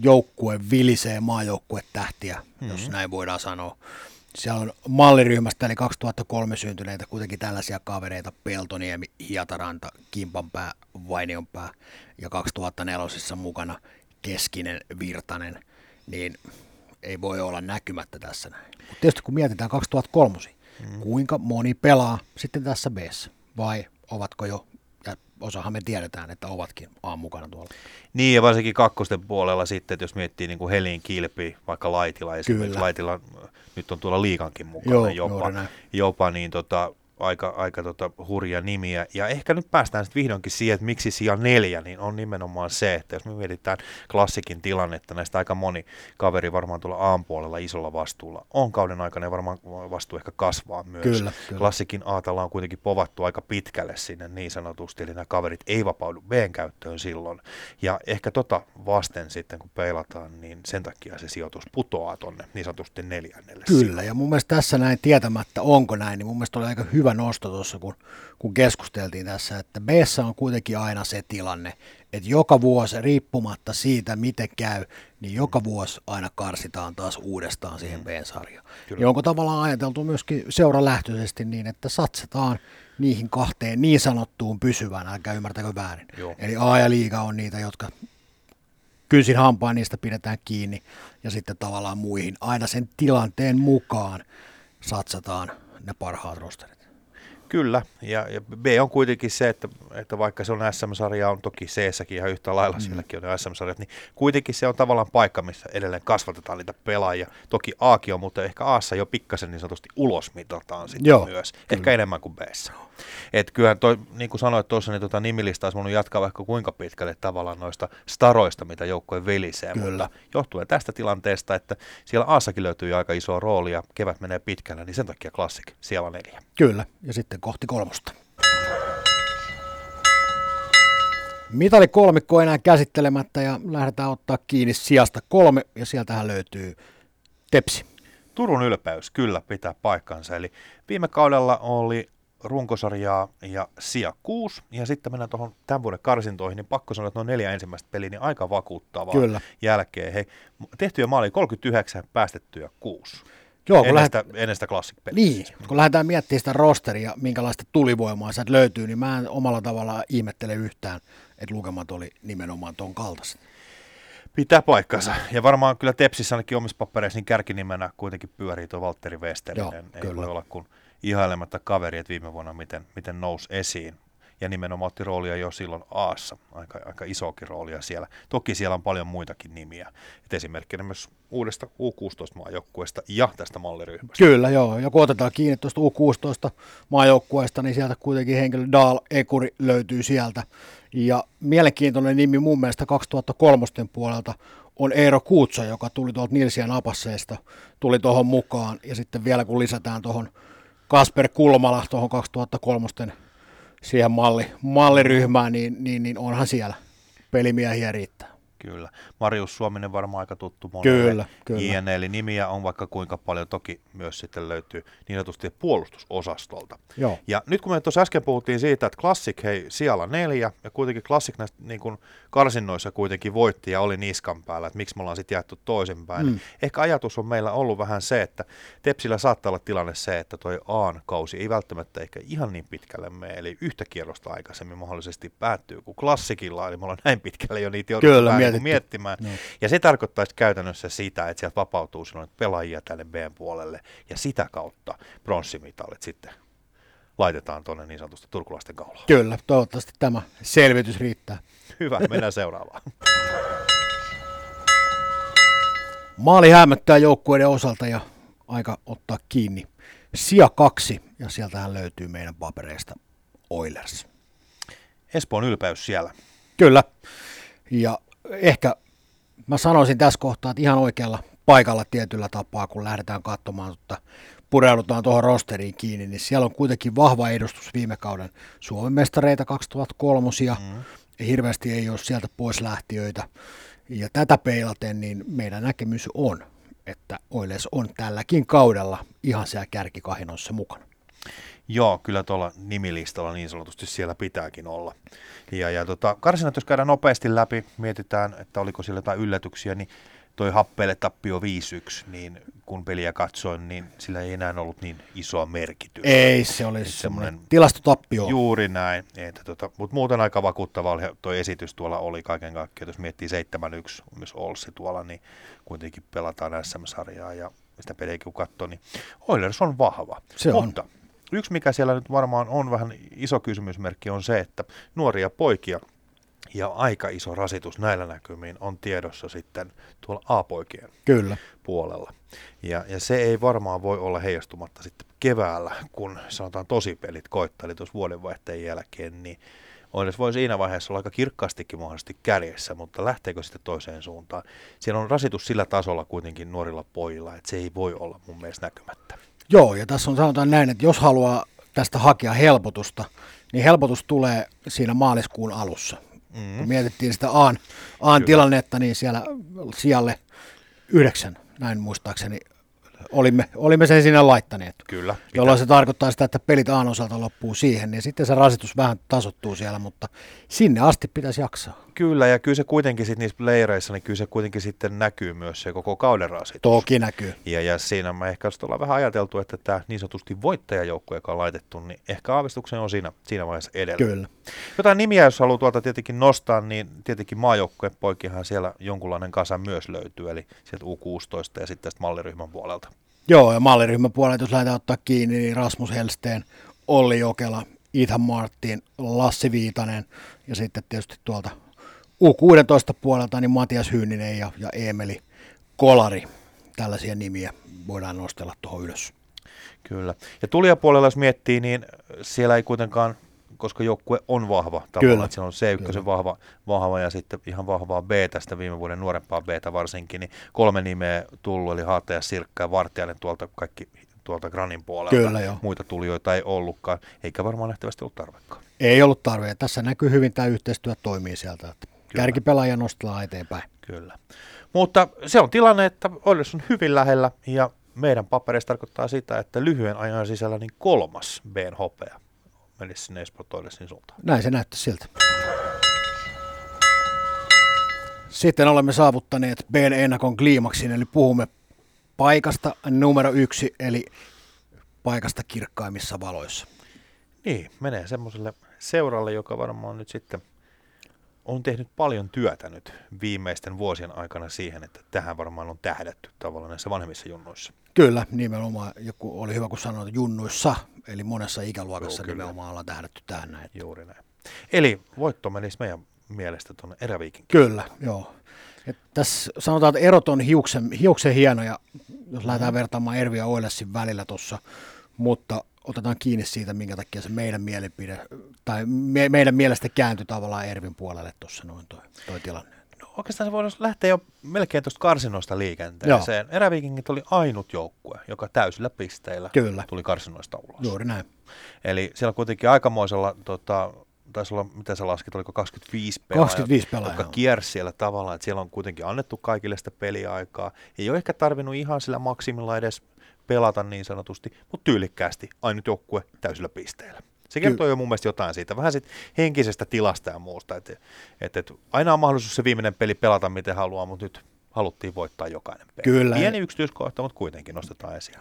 joukkue vilisee maajoukkue tähtiä, mm-hmm. jos näin voidaan sanoa. Siellä on malliryhmästä, eli 2003 syntyneitä, kuitenkin tällaisia kavereita, Peltoniemi, Hietaranta, Kimpanpää, Vainionpää ja 2004 mukana Keskinen, Virtanen, niin ei voi olla näkymättä tässä näin. Mutta tietysti kun mietitään 2003, mm. kuinka moni pelaa sitten tässä b vai ovatko jo osahan me tiedetään, että ovatkin aamu mukana tuolla. Niin, ja varsinkin kakkosten puolella sitten, että jos miettii niin kuin Helin Kilpi, vaikka Laitila esimerkiksi, Laitila nyt on tuolla liikankin mukana Joo, jopa, jopa niin tota, aika, aika tota hurja nimiä. Ja ehkä nyt päästään sitten vihdoinkin siihen, että miksi sija neljä, niin on nimenomaan se, että jos me mietitään klassikin tilannetta, näistä aika moni kaveri varmaan tuolla A-puolella isolla vastuulla on kauden aikana ja varmaan vastuu ehkä kasvaa myös. Kyllä, kyllä. Klassikin Aatalla on kuitenkin povattu aika pitkälle sinne niin sanotusti, eli nämä kaverit ei vapaudu B-käyttöön silloin. Ja ehkä tota vasten sitten, kun peilataan, niin sen takia se sijoitus putoaa tonne niin sanotusti neljännelle. Kyllä, sijaan. ja mun mielestä tässä näin tietämättä, onko näin, niin mun mielestä oli aika hyvä hyvä nosto tuossa, kun, kun keskusteltiin tässä, että b on kuitenkin aina se tilanne, että joka vuosi, riippumatta siitä, miten käy, niin joka vuosi aina karsitaan taas uudestaan siihen mm. B-sarjaan. Ja onko tavallaan ajateltu myöskin seuralähtöisesti niin, että satsataan niihin kahteen niin sanottuun pysyvään, älkää ymmärtäkö väärin. Joo. Eli A ja liiga on niitä, jotka kynsin hampaan niistä pidetään kiinni, ja sitten tavallaan muihin aina sen tilanteen mukaan satsataan ne parhaat rosterit. Kyllä, ja, ja B on kuitenkin se, että, että vaikka se on SM-sarja, on toki c ihan yhtä lailla, mm. sielläkin on SM-sarjat, niin kuitenkin se on tavallaan paikka, missä edelleen kasvatetaan niitä pelaajia. Toki Aakin on, mutta ehkä Aassa jo pikkasen niin sanotusti ulos mitataan sitten Joo, myös, kyllä. ehkä enemmän kuin b Et kyllähän toi, niin kuin sanoit tuossa, niin tota nimilista olisi voinut jatkaa vaikka kuinka pitkälle tavallaan noista staroista, mitä joukkojen velisee, kyllä. mutta johtuen tästä tilanteesta, että siellä Aassakin löytyy aika iso rooli ja kevät menee pitkällä, niin sen takia klassik siellä neljä. Kyllä, ja sitten kohti kolmosta. Mitali kolmikko enää käsittelemättä ja lähdetään ottaa kiinni sijasta kolme ja sieltähän löytyy Tepsi. Turun ylpeys kyllä pitää paikkansa. Eli viime kaudella oli runkosarjaa ja sija 6, ja sitten mennään tuohon tämän vuoden karsintoihin, niin pakko sanoa, että noin neljä ensimmäistä peliä, niin aika vakuuttavaa Kyllä. jälkeen. He, tehtyjä maali 39, päästettyjä 6. Joo, kun ennen, lähdet... sitä, ennen sitä classic Niin, kun lähdetään miettimään sitä rosteria, minkälaista tulivoimaa sieltä löytyy, niin mä en omalla tavalla ihmettele yhtään, että lukemat oli nimenomaan tuon kaltaiset. Pitää paikkansa. Ja varmaan kyllä Tepsissä ainakin omissa papereissa niin kärkinimenä kuitenkin pyörii tuo Valtteri Westerinen. Ei kyllä. voi olla kuin ihailematta kaveri, että viime vuonna miten, miten nousi esiin ja nimenomaan otti roolia jo silloin Aassa, aika, aika isokin roolia siellä. Toki siellä on paljon muitakin nimiä, Et esimerkkinä myös uudesta U16-maajoukkueesta ja tästä malliryhmästä. Kyllä, joo, ja kun otetaan kiinni tuosta U16-maajoukkueesta, niin sieltä kuitenkin henkilö Daal Ekuri löytyy sieltä. Ja mielenkiintoinen nimi mun mielestä 2003 puolelta on Eero Kuutsa, joka tuli tuolta Nilsian apasseista, tuli tuohon mukaan. Ja sitten vielä kun lisätään tuohon Kasper Kulmala tuohon 2003 siihen malli, malliryhmään, niin, niin, niin onhan siellä pelimiehiä riittää. Kyllä. Marius Suominen varmaan aika tuttu monelle. Kyllä, kyllä. JN, eli nimiä on vaikka kuinka paljon, toki myös sitten löytyy niin sanotusti puolustusosastolta. Joo. Ja nyt kun me tuossa äsken puhuttiin siitä, että Classic hei siellä neljä, ja kuitenkin Classic näistä niin kuin karsinnoissa kuitenkin voitti ja oli niskan päällä, että miksi me ollaan sitten jaettu toisinpäin. Mm. Ehkä ajatus on meillä ollut vähän se, että Tepsillä saattaa olla tilanne se, että toi Aan-kausi ei välttämättä ehkä ihan niin pitkälle mene, eli yhtä kierrosta aikaisemmin mahdollisesti päättyy kuin Klassikilla, eli me ollaan näin pitkälle jo niitä Kyllä, niin miettimään. No. Ja se tarkoittaisi käytännössä sitä, että sieltä vapautuu silloin pelaajia tänne B-puolelle, ja sitä kautta pronssimitaalit sitten laitetaan tuonne niin sanotusti turkulaisten kaulaan. Kyllä, toivottavasti tämä selvitys riittää. Hyvä, mennään seuraavaan. Maali hämöttää joukkueiden osalta ja aika ottaa kiinni. Sia kaksi, ja sieltähän löytyy meidän papereista Oilers. Espoon ylpeys siellä. Kyllä, ja ehkä mä sanoisin tässä kohtaa, että ihan oikealla paikalla tietyllä tapaa, kun lähdetään katsomaan, että pureudutaan tuohon rosteriin kiinni, niin siellä on kuitenkin vahva edustus viime kauden Suomen mestareita 2003 mm. ja hirveästi ei ole sieltä pois lähtiöitä. Ja tätä peilaten, niin meidän näkemys on, että Oiles on tälläkin kaudella ihan siellä kärkikahinoissa mukana. Joo, kyllä tuolla nimilistalla niin sanotusti siellä pitääkin olla. Ja, ja tota, karsinat, jos käydään nopeasti läpi, mietitään, että oliko siellä jotain yllätyksiä, niin toi Happele tappio 5-1, niin kun peliä katsoin, niin sillä ei enää ollut niin isoa merkitystä. Ei, se oli semmoinen tilastotappio. Juuri näin. Että tota, mutta muuten aika vakuuttava tuo esitys tuolla oli kaiken kaikkiaan. Jos miettii 7-1, myös Olssi tuolla, niin kuitenkin pelataan SM-sarjaa ja sitä peliä kun katsoo, niin Oilers on vahva. Se mutta on yksi, mikä siellä nyt varmaan on vähän iso kysymysmerkki, on se, että nuoria poikia ja aika iso rasitus näillä näkymiin on tiedossa sitten tuolla A-poikien Kyllä. puolella. Ja, ja se ei varmaan voi olla heijastumatta sitten keväällä, kun sanotaan tosipelit koittaa, eli tuossa vuodenvaihteen jälkeen, niin Oilers voi siinä vaiheessa olla aika kirkkaastikin mahdollisesti kärjessä, mutta lähteekö sitten toiseen suuntaan? Siellä on rasitus sillä tasolla kuitenkin nuorilla pojilla, että se ei voi olla mun mielestä näkymättä. Joo, ja tässä on sanotaan näin, että jos haluaa tästä hakea helpotusta, niin helpotus tulee siinä maaliskuun alussa. Mm. Kun mietittiin sitä Aan, Aan tilannetta, niin siellä sijalle yhdeksän, näin muistaakseni, olimme, olimme sen sinne laittaneet. Kyllä. Pitää. Jolloin se tarkoittaa sitä, että pelit Aan osalta loppuu siihen, niin sitten se rasitus vähän tasottuu siellä, mutta sinne asti pitäisi jaksaa. Kyllä, ja kyllä se kuitenkin sitten niissä leireissa, niin kyllä se kuitenkin sitten näkyy myös se koko kauden rasitus. Toki näkyy. Ja, ja siinä me ehkä ollaan vähän ajateltu, että tämä niin sanotusti voittajajoukko, joka on laitettu, niin ehkä aavistuksen on siinä, siinä vaiheessa edellä. Kyllä. Jotain nimiä, jos haluaa tuolta tietenkin nostaa, niin tietenkin maajoukkojen poikihan siellä jonkunlainen kasa myös löytyy, eli sieltä U16 ja sitten tästä malliryhmän puolelta. Joo, ja malliryhmän puolelta, jos lähdetään ottaa kiinni, niin Rasmus Helsteen Olli Jokela, Ethan Martin, Lassi Viitanen ja sitten tietysti tuolta U16 puolelta niin Matias Hynninen ja, ja Emeli Kolari. Tällaisia nimiä voidaan nostella tuohon ylös. Kyllä. Ja tulijapuolella jos miettii, niin siellä ei kuitenkaan, koska joukkue on vahva tavallaan, Kyllä. että siellä on C1 Kyllä. vahva, vahva ja sitten ihan vahvaa B tästä viime vuoden nuorempaa B varsinkin, niin kolme nimeä tullut, eli Haata Sirkka ja Vartijainen tuolta kaikki tuolta Granin puolelta. Kyllä, jo. Muita tulijoita ei ollutkaan, eikä varmaan nähtävästi ollut tarvekaan. Ei ollut tarve. Tässä näkyy hyvin tämä yhteistyö toimii sieltä. Että kärkipelaaja nostellaan eteenpäin. Kyllä. Mutta se on tilanne, että Oilers on hyvin lähellä ja meidän papereissa tarkoittaa sitä, että lyhyen ajan sisällä niin kolmas Bn hopea menisi sinne Esport Oilersin suuntaan. Näin se näyttää siltä. Sitten olemme saavuttaneet Bn ennakon kliimaksin, eli puhumme paikasta numero yksi, eli paikasta kirkkaimmissa valoissa. Niin, menee semmoiselle seuralle, joka varmaan nyt sitten – on tehnyt paljon työtä nyt viimeisten vuosien aikana siihen, että tähän varmaan on tähdätty tavallaan näissä vanhemmissa junnoissa. Kyllä, nimenomaan. Joku oli hyvä, kun sanoit junnuissa, eli monessa ikäluokassa Joo, nimenomaan ollaan tähdätty tähän näin. Juuri näin. Eli voitto menisi meidän mielestä tuonne eräviikin. Kyllä, joo. Et tässä sanotaan, että erot on hiuksen, hiuksen hienoja, jos lähdetään mm. vertaamaan Ervi ja Oilesin välillä tuossa, mutta otetaan kiinni siitä, minkä takia se meidän mielipide, tai me, meidän mielestä kääntyi tavallaan Ervin puolelle tuossa noin toi, toi tilanne. No, oikeastaan se voidaan lähteä jo melkein tuosta karsinoista liikenteeseen. Joo. Eräviikingit oli ainut joukkue, joka täysillä pisteillä Kyllä. tuli karsinoista ulos. Juuri näin. Eli siellä kuitenkin aikamoisella, tota, taisi olla, mitä sä laskit, oliko 25 pelaajaa, 25 pelaajaa jotka kiersi siellä tavallaan, että siellä on kuitenkin annettu kaikille sitä peliaikaa. Ei ole ehkä tarvinnut ihan sillä maksimilla edes pelata niin sanotusti, mutta tyylikkäästi ainut joukkue täysillä pisteillä. Se kertoo Ky- jo mun mielestä jotain siitä, vähän siitä henkisestä tilasta ja muusta, että et, et, aina on mahdollisuus se viimeinen peli pelata miten haluaa, mutta nyt haluttiin voittaa jokainen peli. Kyllä. Pieni yksityiskohta, mutta kuitenkin nostetaan esiin.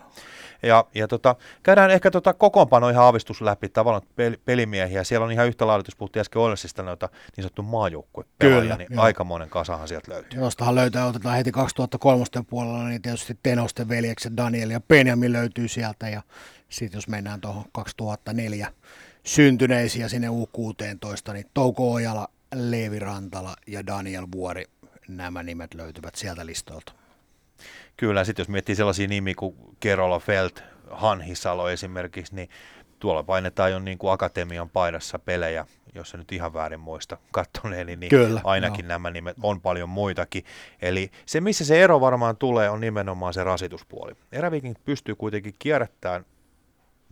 Ja, ja tota, käydään ehkä tota kokoonpano ihan aavistus läpi tavallaan pel- pelimiehiä. Siellä on ihan yhtä lailla, jos puhuttiin äsken Oilesista noita niin sanottu maajoukkue Kyllä, niin joo. aikamoinen kasahan sieltä löytyy. Jostahan löytää, otetaan heti 2003 puolella, niin tietysti Tenosten veljekset Daniel ja Benjamin löytyy sieltä. Ja sitten jos mennään tuohon 2004 syntyneisiä sinne U16, niin Touko Ojala, Leevi Rantala ja Daniel Vuori, nämä nimet löytyvät sieltä listolta. Kyllä, sitten jos miettii sellaisia nimiä kuin Kerola Felt, Hanhisalo esimerkiksi, niin tuolla painetaan jo niin kuin akatemian paidassa pelejä, jos se nyt ihan väärin muista kattoneeni, niin Kyllä, ainakin no. nämä nimet on paljon muitakin. Eli se, missä se ero varmaan tulee, on nimenomaan se rasituspuoli. Eräviking pystyy kuitenkin kierrättämään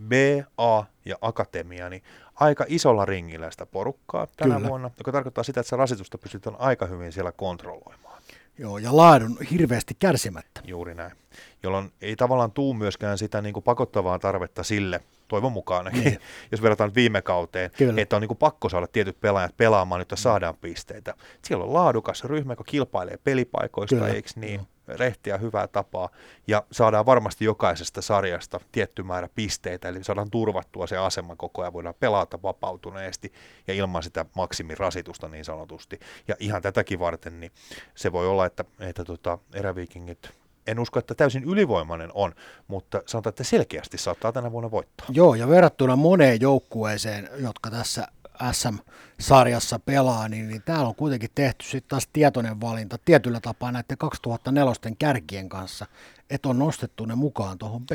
B, A ja akatemia, niin aika isolla ringillä sitä porukkaa tänä Kyllä. vuonna, joka tarkoittaa sitä, että se rasitusta pystytään aika hyvin siellä kontrolloimaan. Joo, ja laadun hirveästi kärsimättä. Juuri näin. Jolloin ei tavallaan tuu myöskään sitä niin kuin pakottavaa tarvetta sille, toivon mukaan, niin. jos verrataan viime kauteen, Kyllä. että on niin kuin pakko saada tietyt pelaajat pelaamaan, jotta saadaan pisteitä. Siellä on laadukas ryhmä, joka kilpailee pelipaikoista, Kyllä. eikö niin? Joo rehtiä hyvää tapaa ja saadaan varmasti jokaisesta sarjasta tietty määrä pisteitä, eli saadaan turvattua se asema koko ajan, voidaan pelata vapautuneesti ja ilman sitä maksimirasitusta niin sanotusti. Ja ihan tätäkin varten, niin se voi olla, että, että tota, eräviikingit en usko, että täysin ylivoimainen on, mutta sanotaan, että selkeästi saattaa tänä vuonna voittaa. Joo, ja verrattuna moneen joukkueeseen, jotka tässä SM-sarjassa pelaa, niin, niin täällä on kuitenkin tehty sitten taas tietoinen valinta tietyllä tapaa näiden 2004 kärkien kanssa, että on nostettu ne mukaan tuohon B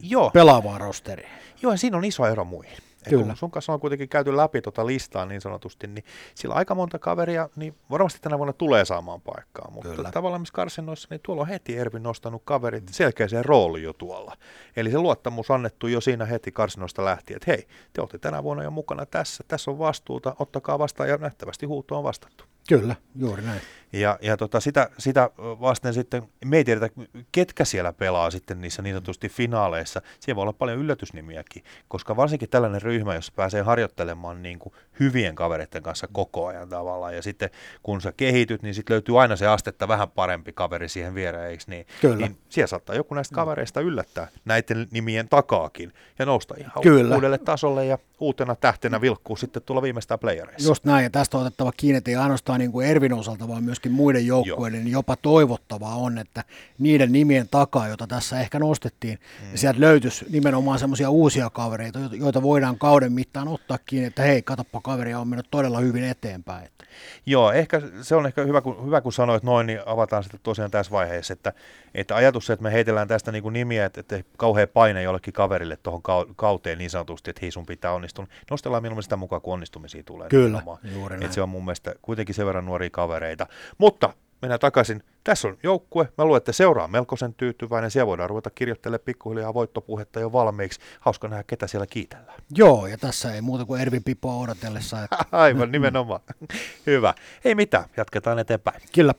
Joo. pelaavaan rosteriin. Joo, ja siinä on iso ero muihin. Kyllä. Kun sun kanssa on kuitenkin käyty läpi tuota listaa niin sanotusti, niin sillä aika monta kaveria, niin varmasti tänä vuonna tulee saamaan paikkaa. Mutta Kyllä. tavallaan missä karsinnoissa, niin tuolla on heti Ervi nostanut kaverit selkeäseen rooliin jo tuolla. Eli se luottamus annettu jo siinä heti karsinnoista lähtien, että hei, te olette tänä vuonna jo mukana tässä, tässä on vastuuta, ottakaa vastaan ja nähtävästi huuto on vastattu. Kyllä, juuri näin. Ja, ja tota, sitä, sitä vasten sitten, me ei tiedetä, ketkä siellä pelaa sitten niissä niin sanotusti finaaleissa. Siellä voi olla paljon yllätysnimiäkin, koska varsinkin tällainen ryhmä, jos pääsee harjoittelemaan niin kuin hyvien kavereiden kanssa koko ajan tavallaan, ja sitten kun sä kehityt, niin sitten löytyy aina se astetta vähän parempi kaveri siihen viereen, eikö niin? Kyllä. Niin siellä saattaa joku näistä kavereista yllättää näiden nimien takaakin ja nousta ihan Kyllä. uudelle tasolle ja uutena tähtenä vilkkuu sitten tulla viimeistään playereissa. Just näin, ja tästä on otettava kiinni, että ei ainoastaan niin kuin Ervin osalta, vaan myöskin muiden joukkueiden, niin jopa toivottavaa on, että niiden nimien takaa, joita tässä ehkä nostettiin, mm. niin sieltä löytyisi nimenomaan semmoisia uusia kavereita, joita voidaan kauden mittaan ottaa kiinni, että hei, katoppa kaveria on mennyt todella hyvin eteenpäin. Joo, ehkä se on ehkä hyvä, kun, hyvä, kun sanoit noin, niin avataan sitten tosiaan tässä vaiheessa, että, että ajatus se, että me heitellään tästä niin kuin nimiä, että, että kauhean paine jollekin kaverille tuohon kauteen niin sanotusti, että hei sun pitää onnistua. Nostellaan mieluummin sitä mukaan, kun onnistumisia tulee. Kyllä, juuri näin. Että se on mun mielestä kuitenkin sen verran nuoria kavereita. Mutta mennään takaisin. Tässä on joukkue. Mä luulen, että seuraa melkoisen tyytyväinen. Siellä voidaan ruveta kirjoittelemaan pikkuhiljaa voittopuhetta jo valmiiksi. Hauska nähdä, ketä siellä kiitellään. Joo, ja tässä ei muuta kuin Ervi Pipoa odotellessa. Että... Aivan, nimenomaan. Hyvä. Ei mitään, jatketaan eteenpäin. Kyllä.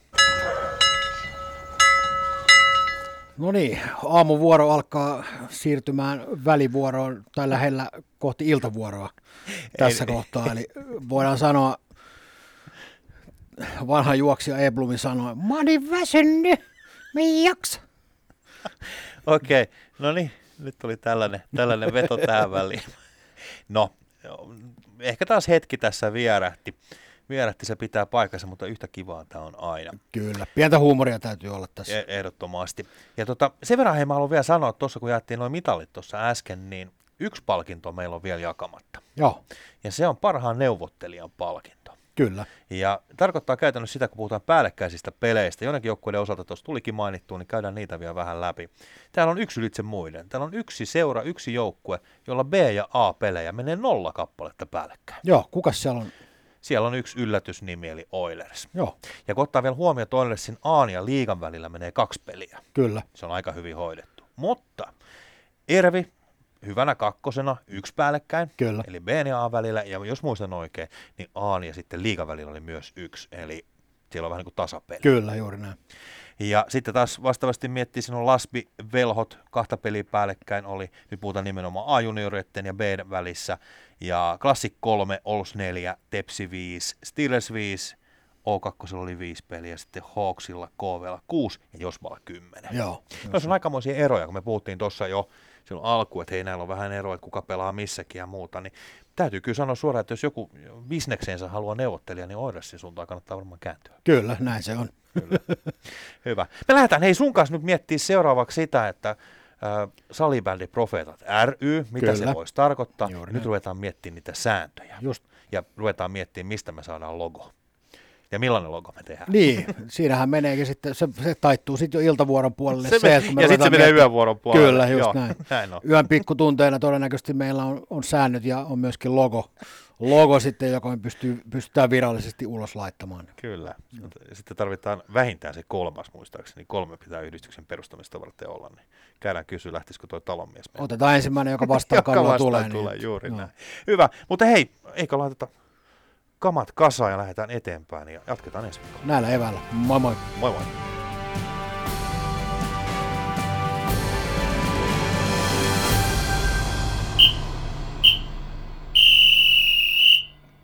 No niin, aamuvuoro alkaa siirtymään välivuoroon tai lähellä kohti iltavuoroa tässä ei, kohtaa. Eli voidaan sanoa, vanha juoksija Eblumi sanoi, mä olin väsynyt, mä jaksa. Okei, okay. no niin, nyt tuli tällainen, tällainen veto tähän väliin. No, ehkä taas hetki tässä vierähti. Vierähti se pitää paikkansa, mutta yhtä kivaa tämä on aina. Kyllä, pientä huumoria täytyy olla tässä. E- ehdottomasti. Ja tota, sen verran hei, mä haluan vielä sanoa, että tuossa kun jaettiin noin mitalit tuossa äsken, niin yksi palkinto meillä on vielä jakamatta. Joo. Ja se on parhaan neuvottelijan palkinto. Kyllä. Ja tarkoittaa käytännössä sitä, kun puhutaan päällekkäisistä peleistä, jonnekin joukkueiden osalta tuossa tulikin mainittua, niin käydään niitä vielä vähän läpi. Täällä on yksi ylitse muiden. Täällä on yksi seura, yksi joukkue, jolla B- ja A-pelejä menee nolla kappaletta päällekkäin. Joo, kuka siellä on? Siellä on yksi yllätysnimi, eli Oilers. Joo. Ja kun ottaa vielä huomioon, että Oilersin A ja liigan välillä menee kaksi peliä. Kyllä. Se on aika hyvin hoidettu. Mutta Ervi hyvänä kakkosena yksi päällekkäin, Kyllä. eli B ja A välillä, ja jos muistan oikein, niin A ja sitten liigan välillä oli myös yksi, eli siellä on vähän niin kuin tasapeli. Kyllä, juuri näin. Ja sitten taas vastaavasti miettii, siinä on Lasbi, Velhot, kahta peliä päällekkäin oli, nyt puhutaan nimenomaan A-junioreiden ja B välissä, ja Classic 3, Ols 4, Tepsi 5, Steelers 5, O2 oli 5 peliä, sitten Hawksilla, KVlla 6 ja Josmalla 10. Joo. Se on aikamoisia eroja, kun me puhuttiin tuossa jo silloin alkuun, että hei näillä on vähän eroa, että kuka pelaa missäkin ja muuta, niin täytyy kyllä sanoa suoraan, että jos joku bisnekseensä haluaa neuvottelija, niin Oilersin suuntaan kannattaa varmaan kääntyä. Kyllä, näin se on. Kyllä. Hyvä. Me lähdetään hei sun kanssa nyt miettimään seuraavaksi sitä, että äh, salibändi Profeetat ry, mitä Kyllä. se voisi tarkoittaa. Juuri nyt ruvetaan miettimään niitä sääntöjä. Just. Ja ruvetaan miettimään, mistä me saadaan logo ja millainen logo me tehdään. Niin, siinähän meneekin sitten, se, se taittuu sitten jo iltavuoron puolelle. Se, se me, ja sitten se menee yövuoron puolelle. Kyllä, just Joo, näin. näin on. Yön pikkutunteina todennäköisesti meillä on, on säännöt ja on myöskin logo, logo sitten, joka me pystyy, pystytään virallisesti ulos laittamaan. Kyllä. Sitten tarvitaan vähintään se kolmas muistaakseni. Kolme pitää yhdistyksen perustamista varten olla. Niin käydään kysyä, lähtisikö tuo talonmies meille. Otetaan ensimmäinen, joka vastaan joka vastaan tulee. tulee niin. juuri no. näin. Hyvä. Mutta hei, eikö laiteta kamat kasaan ja lähdetään eteenpäin ja jatketaan ensi viikolla. Näillä evällä. Moi moi. Moi moi.